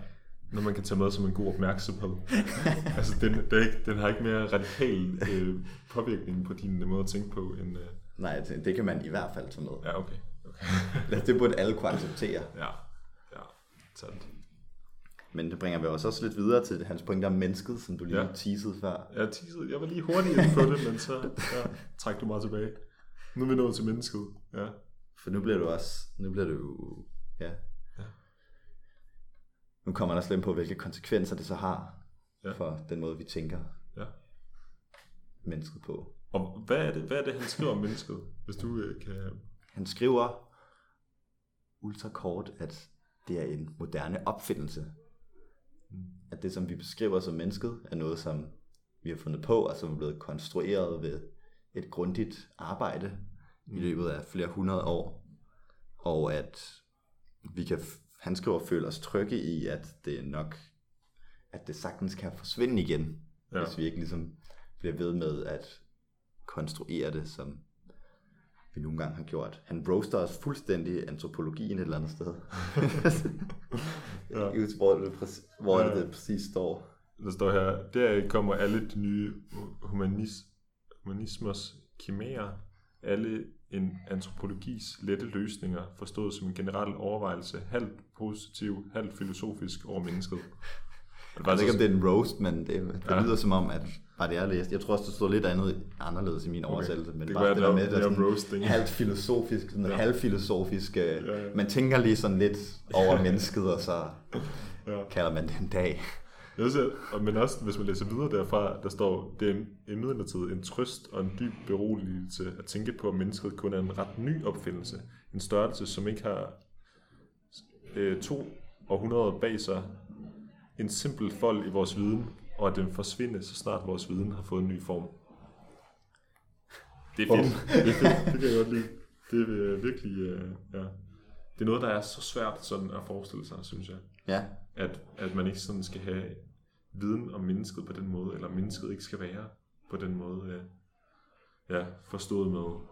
noget, man kan tage med som en god opmærksomhed. altså, den, det er ikke, den har ikke mere radikal øh, påvirkning på din måde at tænke på, end... Øh, nej, det, det kan man i hvert fald tage med. ja, okay. okay. Det burde alle kunne acceptere. ja, ja, sandt. Men det bringer vi os også lidt videre til hans pointe om mennesket, som du lige Ja. ja. teasede før. Jeg, teasede, jeg var lige hurtig på det, men så ja, træk du meget tilbage. Nu er vi nået til mennesket. Ja. For nu bliver du også, nu bliver du, ja. Nu kommer der ind på, hvilke konsekvenser det så har Ja. for den måde, vi tænker ja. mennesket på. Og hvad er, det, hvad er det, han skriver om mennesket, hvis du øh, kan... Han skriver ultrakort, at det er en moderne opfindelse. At det, som vi beskriver som mennesket, er noget, som vi har fundet på, og som er blevet konstrueret ved et grundigt arbejde i løbet af flere hundrede år. Og at vi kan, han skriver, føle os trygge i, at det er nok, at det sagtens kan forsvinde igen, Ja. hvis vi ikke ligesom bliver ved med at konstruere det, som vi nogle gange har gjort. Han roaster os fuldstændig antropologien et eller andet sted. Ja. Just, hvor det, præcis, hvor ja. det præcis står. Der står her, der kommer alle de nye humanis, humanismers kimærer, alle en antropologis lette løsninger, forstået som en generel overvejelse, halvt positiv, halvt filosofisk over mennesket. Det Jeg ved ikke, om det er en roast, men det, det Ja. lyder som om, at bare det, jeg læste. Jeg tror også, der stod lidt andet anderledes i min Okay. oversættelse. Men Det bare det det der er- med, det er sådan roasting. halvt filosofisk, sådan Ja. halvfilosofisk. Ja, ja. ja. Man tænker lige sådan lidt over mennesket, og så ja. kalder man det en dag. At, men også hvis man læser videre derfra, der står, det er imidlertid en trøst og en dyb beroligelse at tænke på, at mennesket kun er en ret ny opfindelse. En størrelse, som ikke har øh, to århundreder bag sig. En simpel fold i vores viden, og at den forsvinder, så snart vores viden har fået en ny form. Det er fedt. Det er fedt. Det kan jeg godt lide. Det er øh, virkelig, øh, ja. Det er noget, der er så svært sådan at forestille sig, synes jeg Ja, at, at man ikke sådan skal have viden om mennesket på den måde, eller mennesket ikke skal være på den måde, øh, ja, forstået med,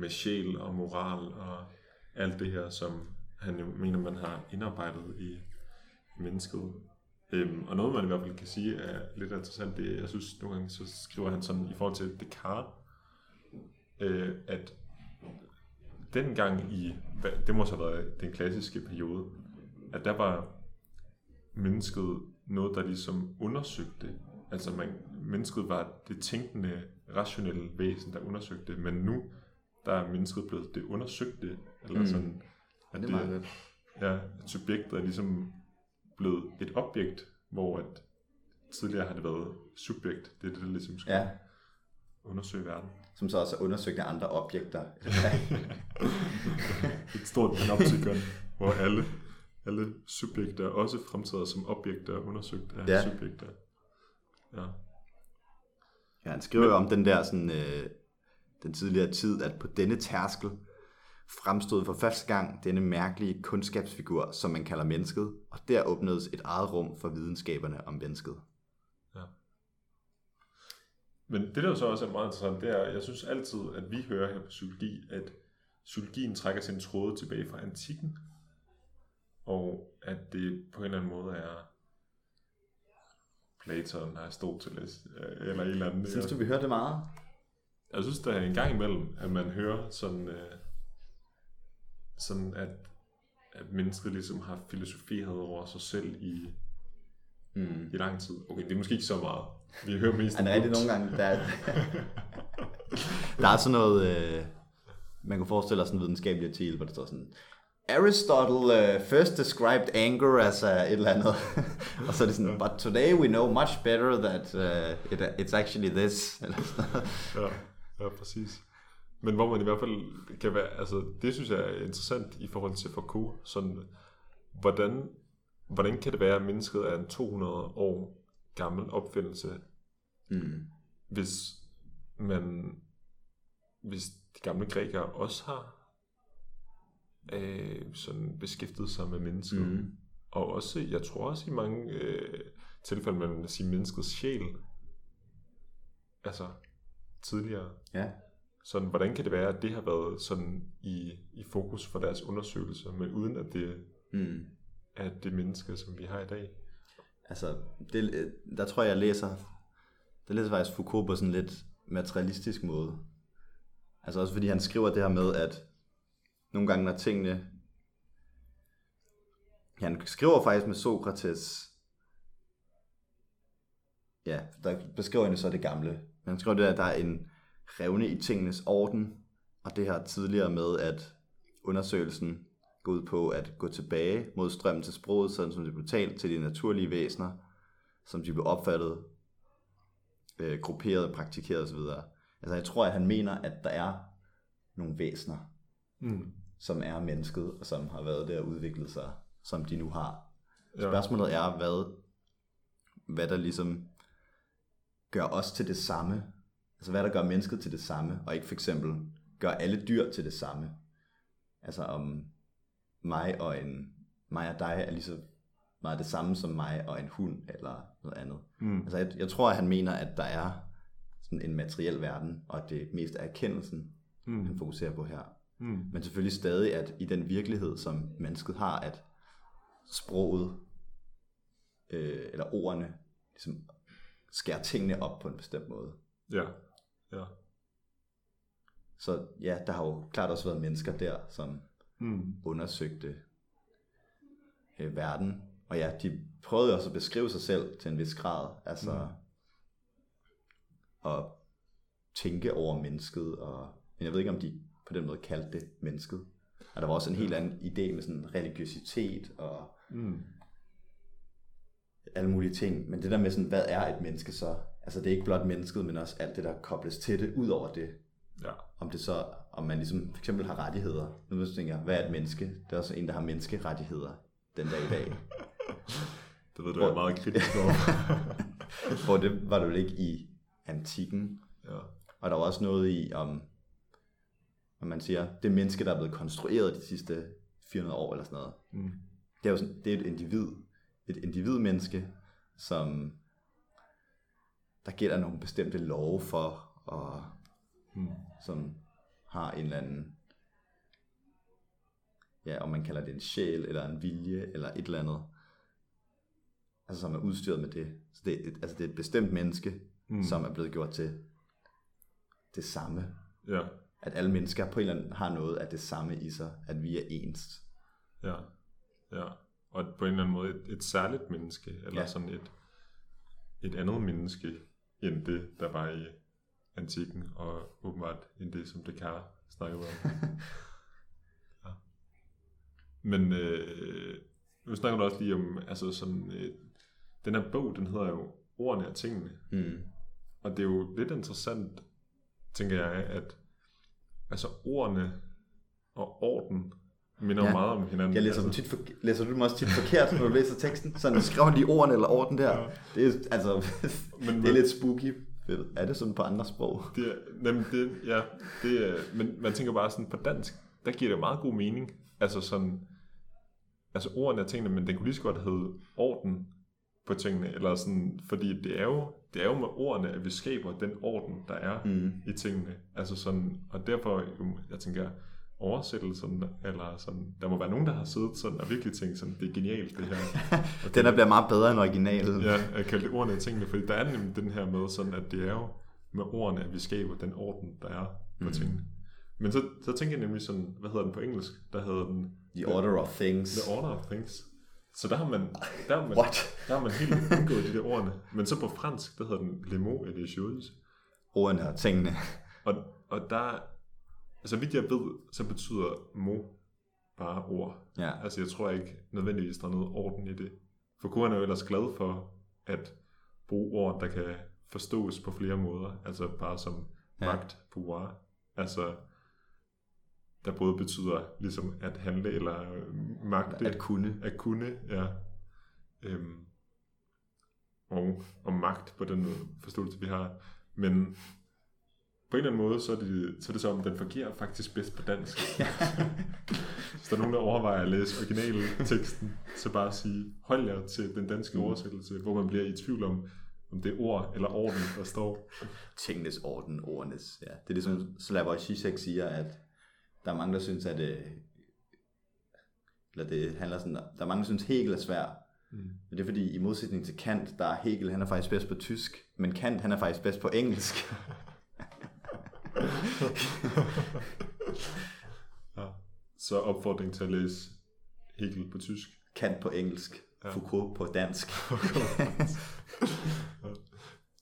med sjæl og moral og alt det her, som han jo mener, man har indarbejdet i mennesket. Øhm, og noget, man i hvert fald kan sige er lidt interessant, det er, jeg synes nogle gange, så skriver han sådan i forhold til Descartes, øh, at dengang i, det må så have været den klassiske periode, at der var mennesket noget, der ligesom undersøgte. Altså man, mennesket var det tænkende, rationelle væsen, der undersøgte, men nu der er mennesket blevet det undersøgte, eller Mm. sådan, at det er godt. ja, at subjektet er ligesom blevet et objekt, hvor at tidligere har det været subjekt. Det er det, der ligesom skal Ja, undersøge verden. som så også er undersøgt af andre objekter. Et stort panoptikon, hvor alle, alle subjekter også fremtræder som objekter undersøgt af Ja. subjekter. Ja. Ja, han skriver jo om den der sådan, øh, den tidligere tid, at på denne tærskel fremstod for første gang denne mærkelige kundskabsfigur, som man kalder mennesket, og der åbnedes et eget rum for videnskaberne om mennesket. Men det der jo så også er meget interessant, det er, jeg synes altid, at vi hører her på psykologi, at psykologien trækker sin tråde tilbage fra antikken, og at det på en eller anden måde er Platon, Aristoteles, øh, eller en eller anden. Synes du, vi hørte det meget? Jeg synes, der er en gang imellem, at man hører sådan, øh, sådan at, at mennesket ligesom har filosoferet over sig selv i, Mm. i lang tid. Okay, det er måske ikke så meget. Vi hører mest Han er rigtig nogle gange, der er, der er sådan noget, øh, man kan forestille sig sådan en videnskabelig artikel, hvor der står sådan, Aristotle uh, first described anger as a et eller andet, og så er det sådan, but today we know much better that uh, it, it's actually this. Ja, ja, præcis. Men hvor man i hvert fald kan være, altså det synes jeg er interessant i forhold til Foucault, sådan, hvordan, hvordan kan det være, at mennesket er en 200 år gammel opfindelse, mm. hvis man, hvis de gamle grækere også har øh, sådan beskæftiget sig med mennesket, Mm. og også, jeg tror også i mange øh, tilfælde, man vil sige menneskets sjæl, altså tidligere, Ja. sådan, hvordan kan det være, at det har været sådan i, i fokus for deres undersøgelser, men uden at det Mm. er det menneske, som vi har i dag? Altså, det, øh, der tror jeg, jeg læser, der læser faktisk Foucault på sådan en lidt materialistisk måde. Altså også fordi han skriver det her med, at nogle gange, når tingene... Ja, han skriver faktisk med Sokrates... Ja, der beskriver han så det gamle. Han skriver det, at der er en revne i tingenes orden, og det her tidligere med, at undersøgelsen går ud på at gå tilbage mod strømmen til sproget, sådan som det blev talt til de naturlige væsener, som de blev opfattet, øh, grupperet, praktikeret osv. Altså jeg tror, at han mener, at der er nogle væsener, Mm som er mennesket, og som har været der og udviklet sig, som de nu har. Ja. Spørgsmålet er, hvad, hvad der ligesom gør os til det samme. Altså hvad der gør mennesket til det samme, og ikke for eksempel gør alle dyr til det samme. Altså om mig og en mig og dig er lige så meget det samme som mig og en hund eller noget andet. Mm. Altså jeg, jeg tror, at han mener, at der er sådan en materiel verden, og det mest er erkendelsen, Mm. han fokuserer på her. Mm. Men selvfølgelig stadig, at i den virkelighed, som mennesket har, at sproget, øh, eller ordene, ligesom skærer tingene op på en bestemt måde. Ja. Ja. Så ja, der har jo klart også været mennesker der, som Mm. undersøgte øh, verden, og ja, de prøvede også at beskrive sig selv til en vis grad, altså mm. at tænke over mennesket, og, men jeg ved ikke, om de på den måde kaldte det mennesket. Og der var også en helt anden idé med sådan religiøsitet og Mm. alle mulige ting. Men det der med sådan, hvad er et menneske så? Altså det er ikke blot mennesket, men også alt det, der kobles til det, ud over det. Ja. Om det så, om man ligesom for eksempel har rettigheder. Nu tænker, hvad er et menneske? Det er også en, der har menneskerettigheder den dag i dag. Det ved du, jeg er meget kritisk over. Hvor det var det vel ikke i antikken. ja. Og der var også noget i, om, om man siger, det menneske, der er blevet konstrueret de sidste 400 år eller sådan noget. Mm. Det er jo sådan, det er et individ, et individmenneske, som der gælder nogle bestemte love for, og Mm. som har en eller anden, ja, om man kalder det en sjæl, eller en vilje, eller et eller andet, altså som er udstyret med det. Så det er et, altså det er et bestemt menneske, mm. som er blevet gjort til det samme. Ja. At alle mennesker på en eller anden har noget af det samme i sig, at vi er ens. Ja. Ja. Og på en eller anden måde et, et særligt menneske, eller ja. Sådan et, et andet menneske, end det, der var i antikken, og åbenbart end det, som Descartes snakkede om. ja. Men øh, nu snakker du også lige om, altså sådan, øh, den her bog, den hedder jo Ordene og tingene. Mm. Og det er jo lidt interessant, tænker jeg, at altså ordene og orden minder ja. Meget om hinanden. Jeg læser, dem altså, tit for, læser du dem også tit forkert, når du læser teksten? Sådan, skriver de ordene eller orden der? Ja. Det er, altså, Men- det er lidt spooky. Er det sådan på andre sprog? det er, nemlig det, ja, det er, men man tænker bare sådan, på dansk, der giver det meget god mening. Altså sådan, altså ordene er tingene, men den kunne lige så godt hedde orden på tingene, eller sådan, fordi det er jo, det er jo med ordene, at vi skaber den orden, der er Mm. i tingene. Altså sådan, og derfor, jeg tænker, oversættelsen, eller sådan, der må være nogen, der har siddet sådan og virkelig tænkt sådan, det er genialt det her. Og Den er bliver meget bedre end originalen. Ja, jeg kalder det ordene af tingene, fordi der er nemlig den her med sådan, at det er jo med ordene, at vi skaber den orden, der er på Mm. tingene. Men så, så tænker jeg nemlig sådan, hvad hedder den på engelsk? Der hedder den The order of things. The Order of Things. Så der har man, der har man, What? der har man helt undgået de der ordene. Men så på fransk, der hedder den Les mots et les choses. Ordene og tingene. Og, og der, altså vidt jeg ved, så betyder mo bare ord. Ja. Altså jeg tror ikke nødvendigvis, der er noget orden i det. For Koran er jo ellers glad for at bruge ord, der kan forstås på flere måder. Altså bare som Ja. magt, pouvoir. Altså der både betyder ligesom at handle eller øh, magte. At kunne. At kunne, ja. Øhm, og, og magt på den forståelse, vi har. Men på en eller anden måde, så er det, så er det som om, den fungerer faktisk bedst på dansk. Hvis der er nogen, der overvejer at læse originalteksten, så bare sige, hold jer til den danske Mm. oversættelse, hvor man bliver i tvivl om, om det er ord eller orden, der står. Tingenes orden, ordenes. Ja. Det er ligesom Slavoj Zizek siger, at der er mange, der synes, at øh, eller det handler sådan, der er mange, der synes, Hegel er svær. Mm. Men det er fordi, i modsætning til Kant, der er Hegel, han er faktisk bedst på tysk, men Kant, han er faktisk bedst på engelsk. ja. Så opfordring til at læse Hegel på tysk. Kant på engelsk, Ja. Foucault på dansk.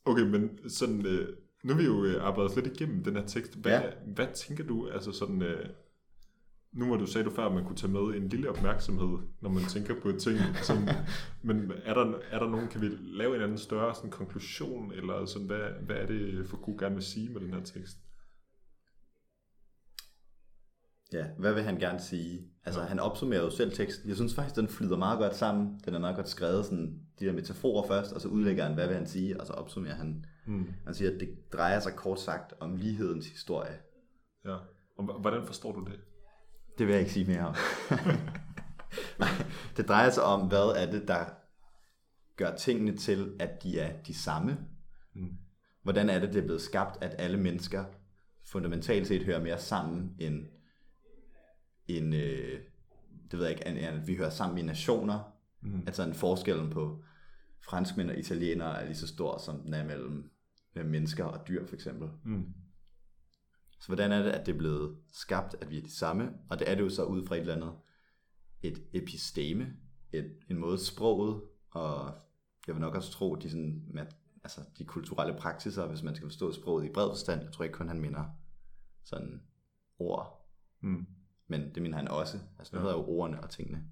Okay, men sådan, øh, nu er vi jo øh, arbejdet lidt igennem den her tekst. Hvad, Ja. hvad tænker du, altså sådan, øh, nu hvor du sagde du før, at man kunne tage med en lille opmærksomhed, når man tænker på ting. Sådan, men er der, er der nogen, kan vi lave en anden større sådan, konklusion, eller sådan, hvad, hvad er det, for Gud gerne vil sige med den her tekst? Ja, hvad vil han gerne sige? Altså, Ja. han opsummerer jo selv teksten. Jeg synes faktisk, den flyder meget godt sammen. Den er meget godt skrevet, sådan de der metaforer først, og så udlægger han, hvad vil han sige, og så opsummerer han. Mm. Han siger, at det drejer sig kort sagt om lighedens historie. Ja. Og hvordan forstår du det? Det vil jeg ikke sige mere om. Nej, det drejer sig om, hvad er det, der gør tingene til, at de er de samme. Mm. Hvordan er det, det er blevet skabt, at alle mennesker fundamentalt set hører mere sammen end, end øh, det ved jeg ikke, end at vi hører sammen i nationer. Mm. Altså en forskellen på franskmænd og italienere er lige så stor, som den er mellem, mellem mennesker og dyr for eksempel. Mm. Så hvordan er det, at det er blevet skabt, at vi er de samme? Og det er det jo så ud fra et eller andet, et episteme. et, en måde sproget, og jeg vil nok også tro, de, sådan, med, altså, de kulturelle praksiser, hvis man skal forstå sproget i bred forstand, jeg tror ikke kun, han minder sådan ord, Mm. Men det mener han også. Altså, det Ja. hedder jo ordene og tingene.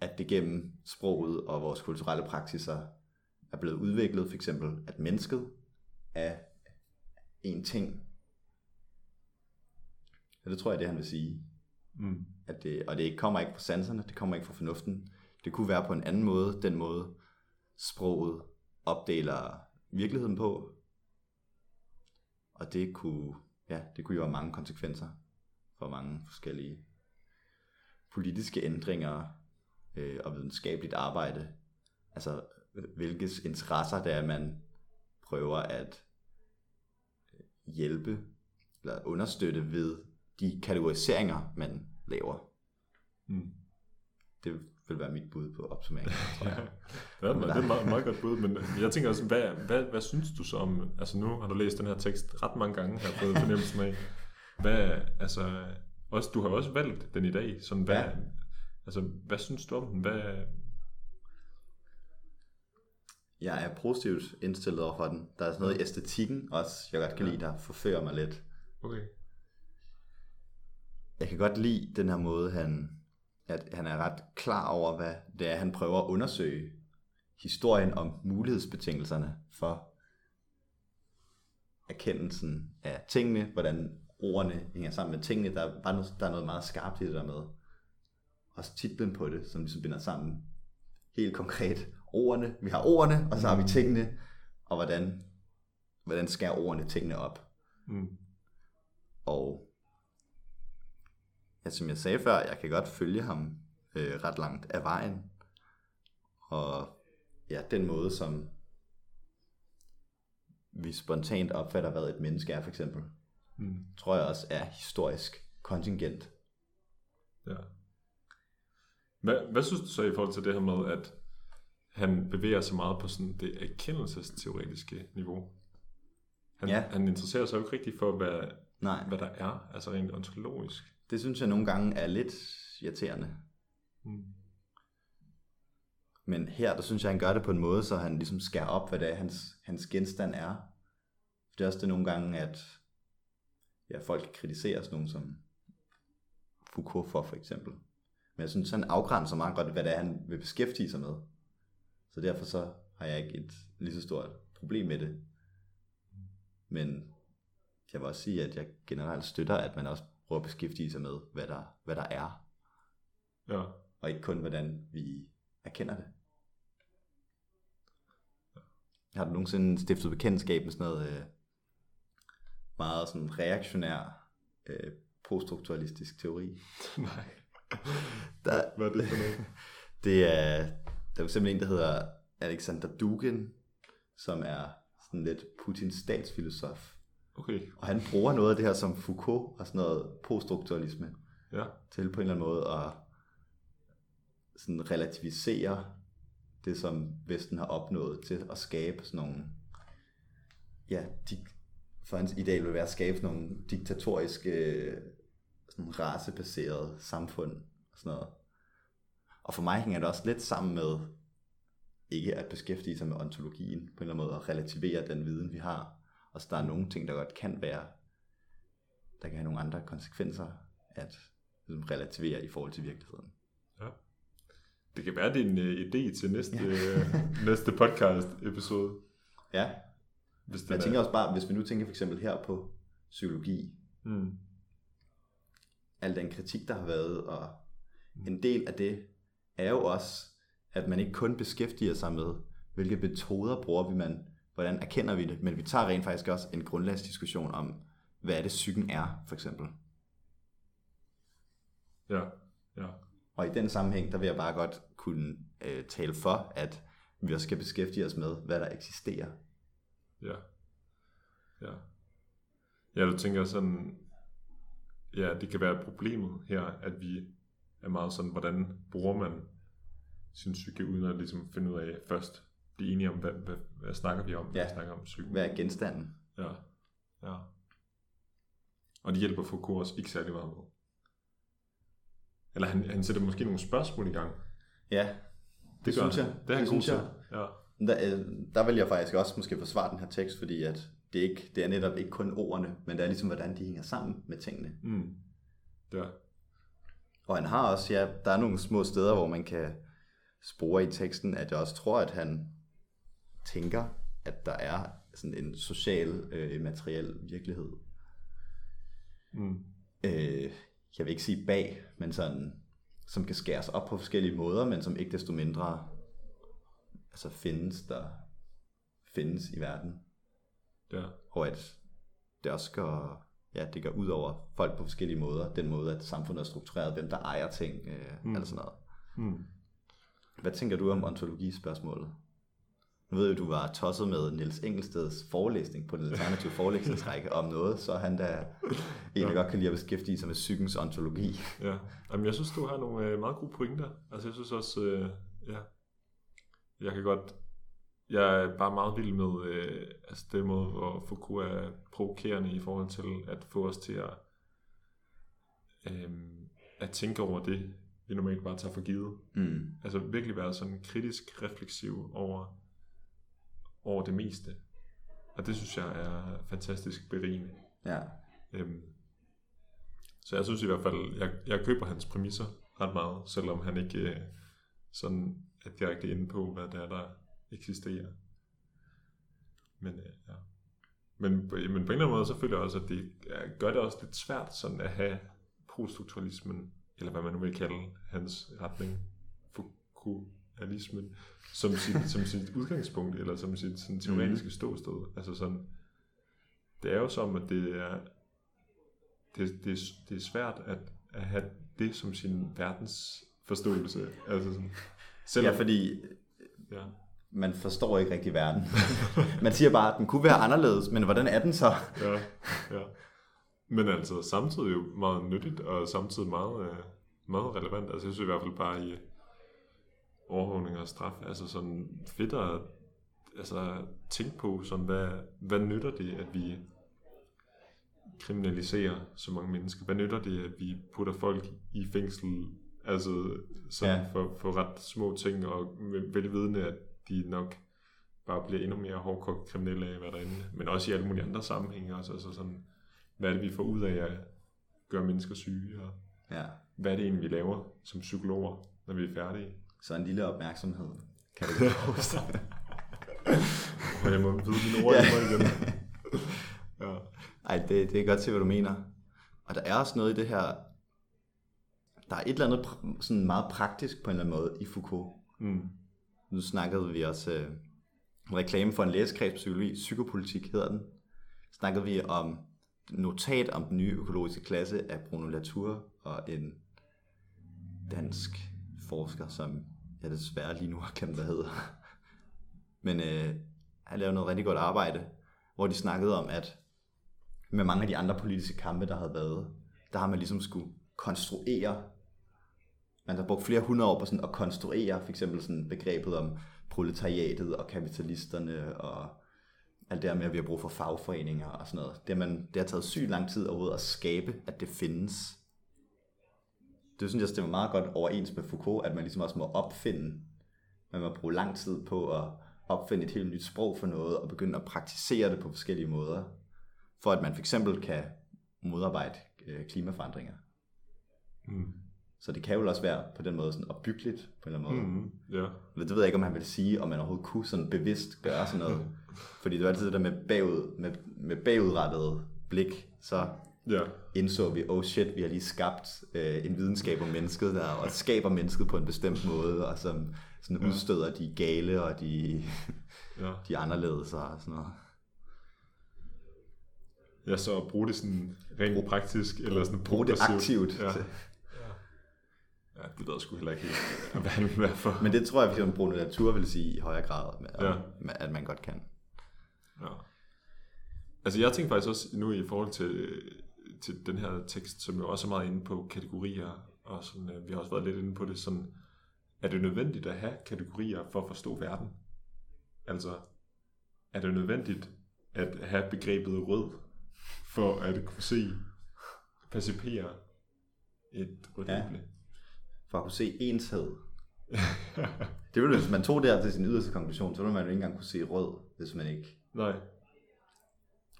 At det gennem sproget og vores kulturelle praksiser er blevet udviklet, for eksempel at mennesket er en ting. Ja, det tror jeg, det han vil sige. Mm. At det, og det kommer ikke fra sanserne, det kommer ikke fra fornuften. Det kunne være på en anden måde, den måde sproget opdeler virkeligheden på. Og det kunne, ja, det kunne jo have mange konsekvenser for mange forskellige politiske ændringer øh, og videnskabeligt arbejde. Altså, hvilke interesser det er, man prøver at øh, hjælpe eller understøtte ved de kategoriseringer, man laver. Mm. Det vil være mit bud på opsummeringen, tror jeg. Ja, det er, det er et meget, meget godt bud, men jeg tænker også, hvad, hvad, hvad synes du så om, altså nu har du læst den her tekst ret mange gange, har jeg fået fornemmelsen af, hvad, altså, også, du har jo også valgt den i dag, sådan hvad, Ja. altså, hvad synes du om den, hvad, Jeg er positivt indstillet over for den. Der er sådan noget i æstetikken også, jeg godt kan lide, der forfører mig lidt. okay, Jeg kan godt lide den her måde, han, at han er ret klar over, hvad det er, han prøver at undersøge historien om mulighedsbetingelserne for erkendelsen af tingene, hvordan ordene hænger sammen med tingene. Der er, bare noget, der er noget meget skarpt i det der med. Også titlen på det, som ligesom binder sammen helt konkret ordene. Vi har ordene, og så har vi tingene, og hvordan, hvordan skærer ordene tingene op. mm. Og ja, som jeg sagde før, jeg kan godt følge ham øh, ret langt af vejen. Og ja, den måde, som vi spontant opfatter, hvad et menneske er, for eksempel, Mm. tror jeg også er historisk kontingent. Ja. Hvad, hvad synes du så i forhold til det her med, at han bevæger sig meget på sådan det erkendelsesteoretiske niveau? Han, Ja. han interesserer sig jo ikke rigtig for, hvad, Nej, hvad der er, altså rent ontologisk. det synes jeg nogle gange er lidt irriterende. Mm. Men her, der synes jeg, han gør det på en måde, så han ligesom skærer op, hvad det er, hans, hans genstand er. Det er også det nogle gange, at ja, folk kritiserer sådan nogen som Foucault for, for eksempel. Men jeg synes, han afgrænser meget godt, hvad det er, han vil beskæftige sig med. Så derfor så har jeg ikke et lige så stort problem med det. Men jeg vil også sige, at jeg generelt støtter, at man også prøver at beskæftige sig med, hvad der, hvad der er, Ja. og ikke kun, hvordan vi erkender det. Har du nogensinde stiftet bekendtskab med sådan noget øh, meget sådan reaktionær øh, poststrukturalistisk teori? Nej. Der, Hvad er det for noget? det er, der er eksempel en, der hedder Alexander Dugin, som er sådan lidt Putins statsfilosof. Okay, Og han bruger noget af det her som Foucault og sådan noget poststrukturalisme ja. til på en eller anden måde at sådan relativisere det, som Vesten har opnået til at skabe sådan nogle, ja, de, for hans ideal vil være at skabe sådan nogle diktatoriske, sådan racebaserede samfund og sådan noget. Og for mig hænger det også lidt sammen med ikke at beskæftige sig med ontologien på en eller anden måde og relativere den viden, vi har. Og så der er nogle ting, der godt kan være, der kan have nogle andre konsekvenser at ligesom, relativere i forhold til virkeligheden. ja. Det kan være, det er en uh, idé til næste, uh, næste podcast episode. Ja, Hvis men jeg er- tænker også bare, hvis vi nu tænker for eksempel her på psykologi, Mm. al den kritik, der har været, og en del af det er jo også, at man ikke kun beskæftiger sig med, hvilke metoder bruger vi man, hvordan erkender vi det, men vi tager rent faktisk også en grundlagsdiskussion om, hvad er det psyken er, for eksempel. Ja, ja. Og i den sammenhæng, der vil jeg bare godt kunne øh, tale for, at vi også skal beskæftige os med, hvad der eksisterer. Ja. Ja. Ja, du tænker sådan, ja, det kan være problemet her, at vi er meget sådan, hvordan bruger man sin psyke, uden at ligesom finde ud af først blive enige om, hvad, hvad, hvad snakker vi om, Ja. vi snakker om psyken. Hvad er genstanden? Ja, ja. Og det hjælper Foucault også ikke særlig meget med. Eller han, han sætter måske nogle spørgsmål i gang. Ja, det, det synes jeg. Det er han det synes jeg. Ja. Der, øh, der vil jeg faktisk også måske forsvare den her tekst, fordi at det, er ikke, det er netop ikke kun ordene, men det er ligesom, hvordan de hænger sammen med tingene. Mm. Ja. Og han har også, ja, der er nogle små steder, hvor man kan spore i teksten, at jeg også tror, at han tænker, at der er sådan en social, øh, materiel virkelighed. Mm. Øh, jeg vil ikke sige bag, men sådan, som kan skæres op på forskellige måder, men som ikke desto mindre altså findes der findes i verden. Ja. Og at det også går, ja, det går ud over folk på forskellige måder. Den måde, at samfundet er struktureret, hvem der ejer ting, øh, mm. eller sådan noget. Mm. Hvad tænker du om ontologispørgsmålet? Nu ved jeg, du var tosset med Niels Engelsteds forelæsning på den alternative forelæsningsrække om noget, så han da egentlig ja. godt kan lide at beskæftige sig med psykens ontologi. Ja, Jamen, jeg synes, du har nogle øh, meget gode pointer. Altså, jeg synes også, øh, ja, jeg kan godt, jeg er bare meget vild med øh, altså det måde, hvor Foucault er provokerende i forhold til at få os til at, øh, at tænke over det, vi normalt bare tager for givet. Mm. Altså virkelig være sådan kritisk refleksiv over, over det meste. Og det synes jeg er fantastisk berigende. Ja. Øhm, så jeg synes i hvert fald, jeg, jeg køber hans præmisser ret meget, selvom han ikke øh, sådan er direkte inde på, hvad det er, der eksisterer. Men øh, ja. Men, men på en eller anden måde, så føler jeg også, at det gør det også lidt svært sådan at have prostrukturalismen, eller hvad man nu vil kalde hans retning, Foucaultismen, som sit, som sit udgangspunkt, eller som sit sådan, teoretiske ståsted. Altså sådan, det er jo som, at det er, det, det, det er svært at, at have det som sin verdens forståelse. Altså sådan, Selvom, ja, fordi ja. man forstår ikke rigtig verden. man siger bare, at den kunne være anderledes, men hvordan er den så? ja, ja. Men altså samtidig jo meget nyttigt, og samtidig meget, øh, meget relevant. Altså jeg synes i hvert fald bare i overvågning og straf, altså sådan fedt at altså, tænke på, sådan, hvad, hvad nytter det, at vi kriminaliserer så mange mennesker? Hvad nytter det, at vi putter folk i fængsel Altså sådan ja. for, for ret små ting, og velvidende, at de nok bare bliver endnu mere hårdkogt kriminelle af, hvad derinde. Men også i alle mulige andre sammenhænge. Også, altså sådan, hvad er det, vi får ud af at gøre mennesker syge? Og ja. Hvad er det egentlig, vi laver som psykologer, når vi er færdige? Så en lille opmærksomhed. Kan ikke huske Og jeg må vide mine ord ja. igen. ja. Ej, det, det er godt til, hvad du mener. Og der er også noget i det her der er et eller andet sådan meget praktisk på en eller anden måde i Foucault. Mm. Nu snakkede vi også øh, reklame for en læsekreds psykologi, psykopolitik hedder den. Snakkede vi om notat om den nye økologiske klasse af Bruno Latour og en dansk forsker, som jeg desværre lige nu har glemt, hvad hedder. Men øh, han lavede noget rigtig godt arbejde, hvor de snakkede om, at med mange af de andre politiske kampe, der havde været, der har man ligesom skulle konstruere man har brugt flere hundrede år på sådan at konstruere for eksempel sådan begrebet om proletariatet og kapitalisterne og alt det der med, at vi har brug for fagforeninger og sådan noget. Det, man, det har taget sygt lang tid overhovedet at skabe, at det findes. Det synes jeg stemmer meget godt overens med Foucault, at man ligesom også må opfinde, man må bruge lang tid på at opfinde et helt nyt sprog for noget, og begynde at praktisere det på forskellige måder, for at man for eksempel kan modarbejde øh, klimaforandringer. Mm. Så det kan jo også være på den måde sådan opbyggeligt på en eller anden måde. Mm, ja. Det ved jeg ikke, om han vil sige, om man overhovedet kunne sådan bevidst gøre sådan noget. Fordi det var altid det der med, bagud, med, med bagudrettet blik, så ja. indså vi, oh shit, vi har lige skabt øh, en videnskab om mennesket, der og skaber mennesket på en bestemt måde, og som sådan udstøder de gale og de, ja. de anderledes og sådan noget. Ja, så bruge det sådan rent praktisk, eller sådan Brug det aktivt. Ja. Ja, det ved jeg sgu heller ikke helt, hvad han vil være for. Men det tror jeg, at Bruno Latour vil sige i højere grad, ja. at man godt kan. Ja. Altså jeg tænker faktisk også nu i forhold til, til den her tekst, som jo også er meget inde på kategorier, og sådan, øh, vi har også været lidt inde på det, sådan, er det nødvendigt at have kategorier for at forstå verden? Altså, er det nødvendigt at have begrebet rød, for at kunne se, percipere et rødt ja. For at kunne se enshed. det ville, hvis man tog det her til sin yderste konklusion, så ville man jo ikke engang kunne se rød, hvis man ikke... Nej.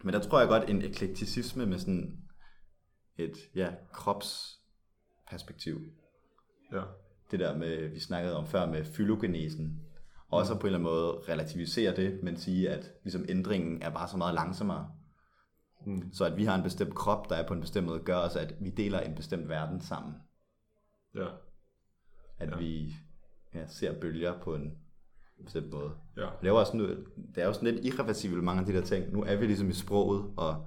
Men der tror jeg godt, en eklekticisme med sådan et ja, kropsperspektiv. Ja. Det der med, vi snakkede om før med fylogenesen. Også på en eller anden måde relativisere det, men sige, at ligesom ændringen er bare så meget langsommere. Mm. Så at vi har en bestemt krop, der er på en bestemt måde, gør også, at vi deler en bestemt verden sammen. Ja. At Ja. vi ja, ser bølger på en bestemt måde. Ja. Det er jo også nu, det er jo sådan lidt irreversibelt mange af de der ting. Nu er vi ligesom i sproget, og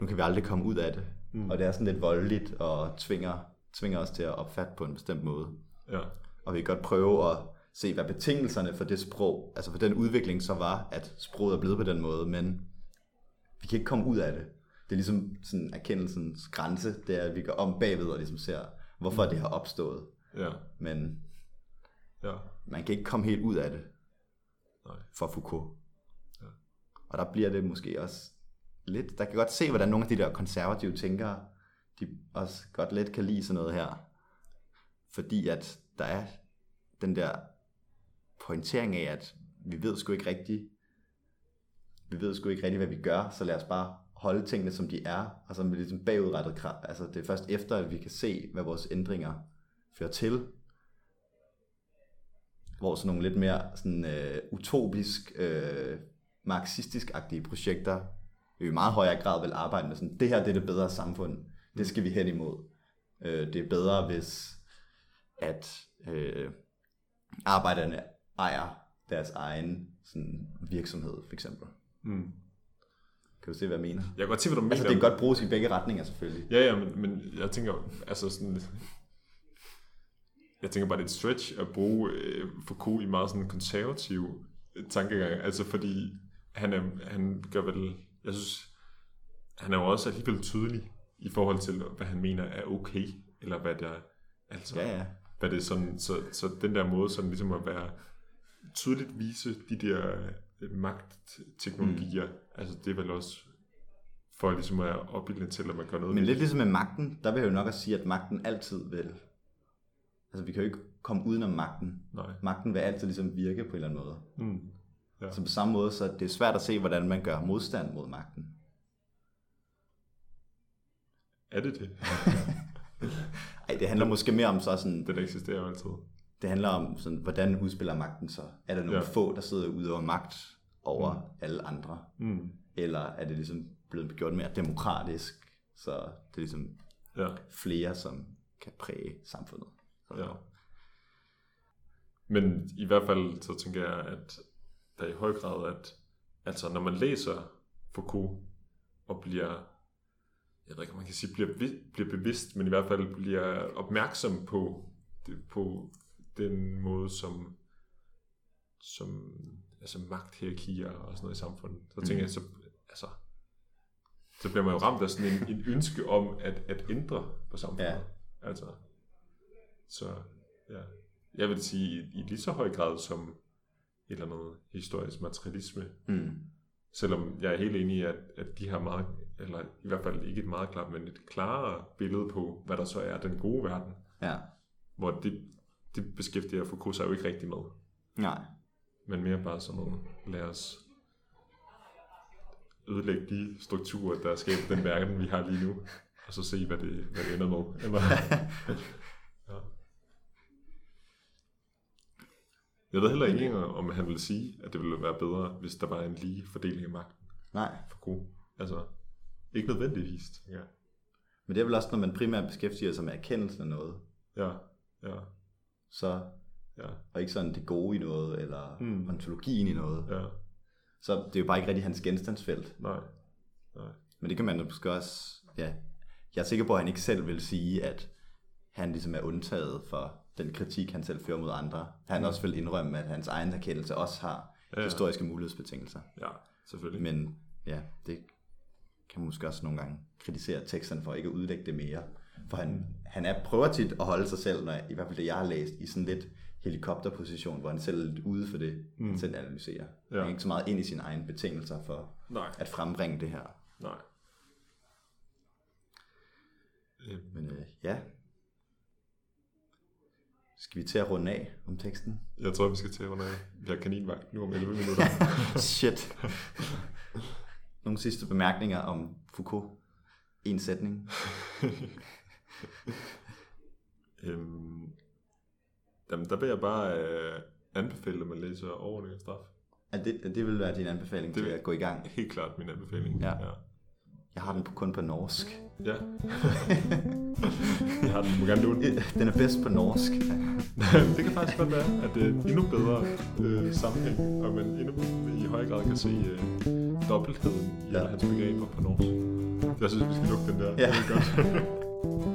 nu kan vi aldrig komme ud af det. Mm. Og det er sådan lidt voldeligt og tvinger, tvinger os til at opfatte på en bestemt måde. Ja. Og vi kan godt prøve at se, hvad betingelserne for det sprog, altså for den udvikling så var, at sproget er blevet på den måde, men vi kan ikke komme ud af det. Det er ligesom sådan erkendelsens grænse, det er, at vi går om bagved og ligesom ser, hvorfor det har opstået. Ja. Men Ja. man kan ikke komme helt ud af det Nej. for Foucault. Ja. Og der bliver det måske også lidt, der kan godt se, hvordan nogle af de der konservative tænkere, de også godt let kan lide sådan noget her. Fordi at der er den der pointering af, at vi ved sgu ikke rigtigt, vi ved sgu ikke rigtigt, hvad vi gør, så lad os bare holde tingene, som de er, og så med ligesom bagudrettet kraft. Altså det er først efter, at vi kan se, hvad vores ændringer fører til, hvor sådan nogle lidt mere sådan, øh, utopisk, øh, marxistisk-agtige projekter i meget højere grad vil arbejde med sådan, det her det er det bedre samfund, det skal vi hen imod. Øh, det er bedre, hvis at øh, arbejderne ejer deres egen sådan, virksomhed, for eksempel. Mm. Kan du se, hvad jeg mener? Jeg kan godt se, hvad du mener. Altså, det kan godt bruges i begge retninger, selvfølgelig. Ja, ja, men, men jeg tænker, altså sådan, jeg tænker bare, det er et stretch at bruge øh, Foucault i meget sådan konservativ øh, tankegang, altså fordi han, er, han gør vel, jeg synes, han er jo også alligevel tydelig i forhold til, hvad han mener er okay, eller hvad der, altså, Ja, ja. hvad det er sådan, så, så den der måde sådan ligesom at være tydeligt vise de der øh, magtteknologier, mm. altså det er vel også for ligesom at opbilde til, at man gør noget Men lidt ligesom med magten, der vil jeg jo nok også sige, at magten altid vil... Altså, vi kan jo ikke komme udenom magten. Nej. Magten vil altid ligesom virke på en eller anden måde. Mm. Ja. Så på samme måde, så det er svært at se, hvordan man gør modstand mod magten. Er det det? Ej, det handler måske mere om så sådan, Den eksisterer jo altid. det handler om sådan, hvordan udspiller magten så? Er der nogle Ja. få, der sidder og udøver magt over mm. alle andre? Mm. Eller er det ligesom blevet gjort mere demokratisk, så det er ligesom Ja. flere, som kan præge samfundet? Ja. Men i hvert fald så tænker jeg, at der er i høj grad, at altså når man læser Foucault og bliver, jeg ved ikke om man kan sige, bliver, bliver bevidst, men i hvert fald bliver opmærksom på, på den måde, som, som altså magthierarkier og sådan noget i samfundet. Så tænker jeg, så, altså, så bliver man jo ramt af sådan en, en ønske om at, at ændre på samfundet. Ja. Altså, så ja, jeg vil sige i, i lige så høj grad som et eller andet historisk materialisme, Mm. selvom jeg er helt enig i, at, at de har meget, eller i hvert fald ikke et meget klart, men et klarere billede på, hvad der så er den gode verden, Ja. hvor det, det beskæftiger Foucault sig jo ikke rigtig med, Nej. men mere bare sådan noget, lad os ødelægge de strukturer, der skaber den verden, vi har lige nu, og så se, hvad det, hvad det ender med. Eller, ja. Jeg ved heller ikke, om han vil sige, at det ville være bedre, hvis der var en lige fordeling af magten Nej. for god. Altså, ikke nødvendigvis, tænker jeg. Men det er vel også, når man primært beskæftiger sig med erkendelsen af noget, Ja, ja, så, ja, og ikke sådan det gode i noget, eller mm. ontologien i noget. ja, Så det er jo bare ikke rigtig hans genstandsfelt. nej, nej. Men det kan man måske også, ja, jeg er sikker på, at han ikke selv vil sige, at han ligesom er undtaget for den kritik, han selv fører mod andre. Han Mm. også vil indrømme, at hans egen erkendelse også har Ja, ja. historiske mulighedsbetingelser. Ja, selvfølgelig. Men ja, det kan man måske også nogle gange kritisere teksterne for ikke at udlægge det mere. For han, han er, prøver tit at holde sig selv, når, i hvert fald det jeg har læst, i sådan lidt helikopterposition, hvor han selv er lidt ude for det, mm. han selv analyserer. Ja. Han er ikke så meget ind i sine egne betingelser for Nej, at frembringe det her. nej. Men øh, ja, Skal vi til at runde af om teksten? Jeg tror, vi skal til under Vi har kaninvagt nu om 11 minutter. Shit. Nogle sidste bemærkninger om Foucault? En sætning. øhm, jamen, der vil jeg bare øh, anbefale, at man læser og straf. Er det, det vil være din anbefaling Det til at gå i gang? Helt klart min anbefaling. Ja. ja. Jeg har den på, kun på norsk. Ja. jeg har den, må gerne låne den. Den er bedst på norsk. det kan faktisk godt være, at det er en endnu bedre øh, sammenhæng, og man endnu i højere grad kan se øh, dobbeltheden i Ja. hans begreber på norsk. Jeg synes, vi skal lukke den der. Ja. Det er godt.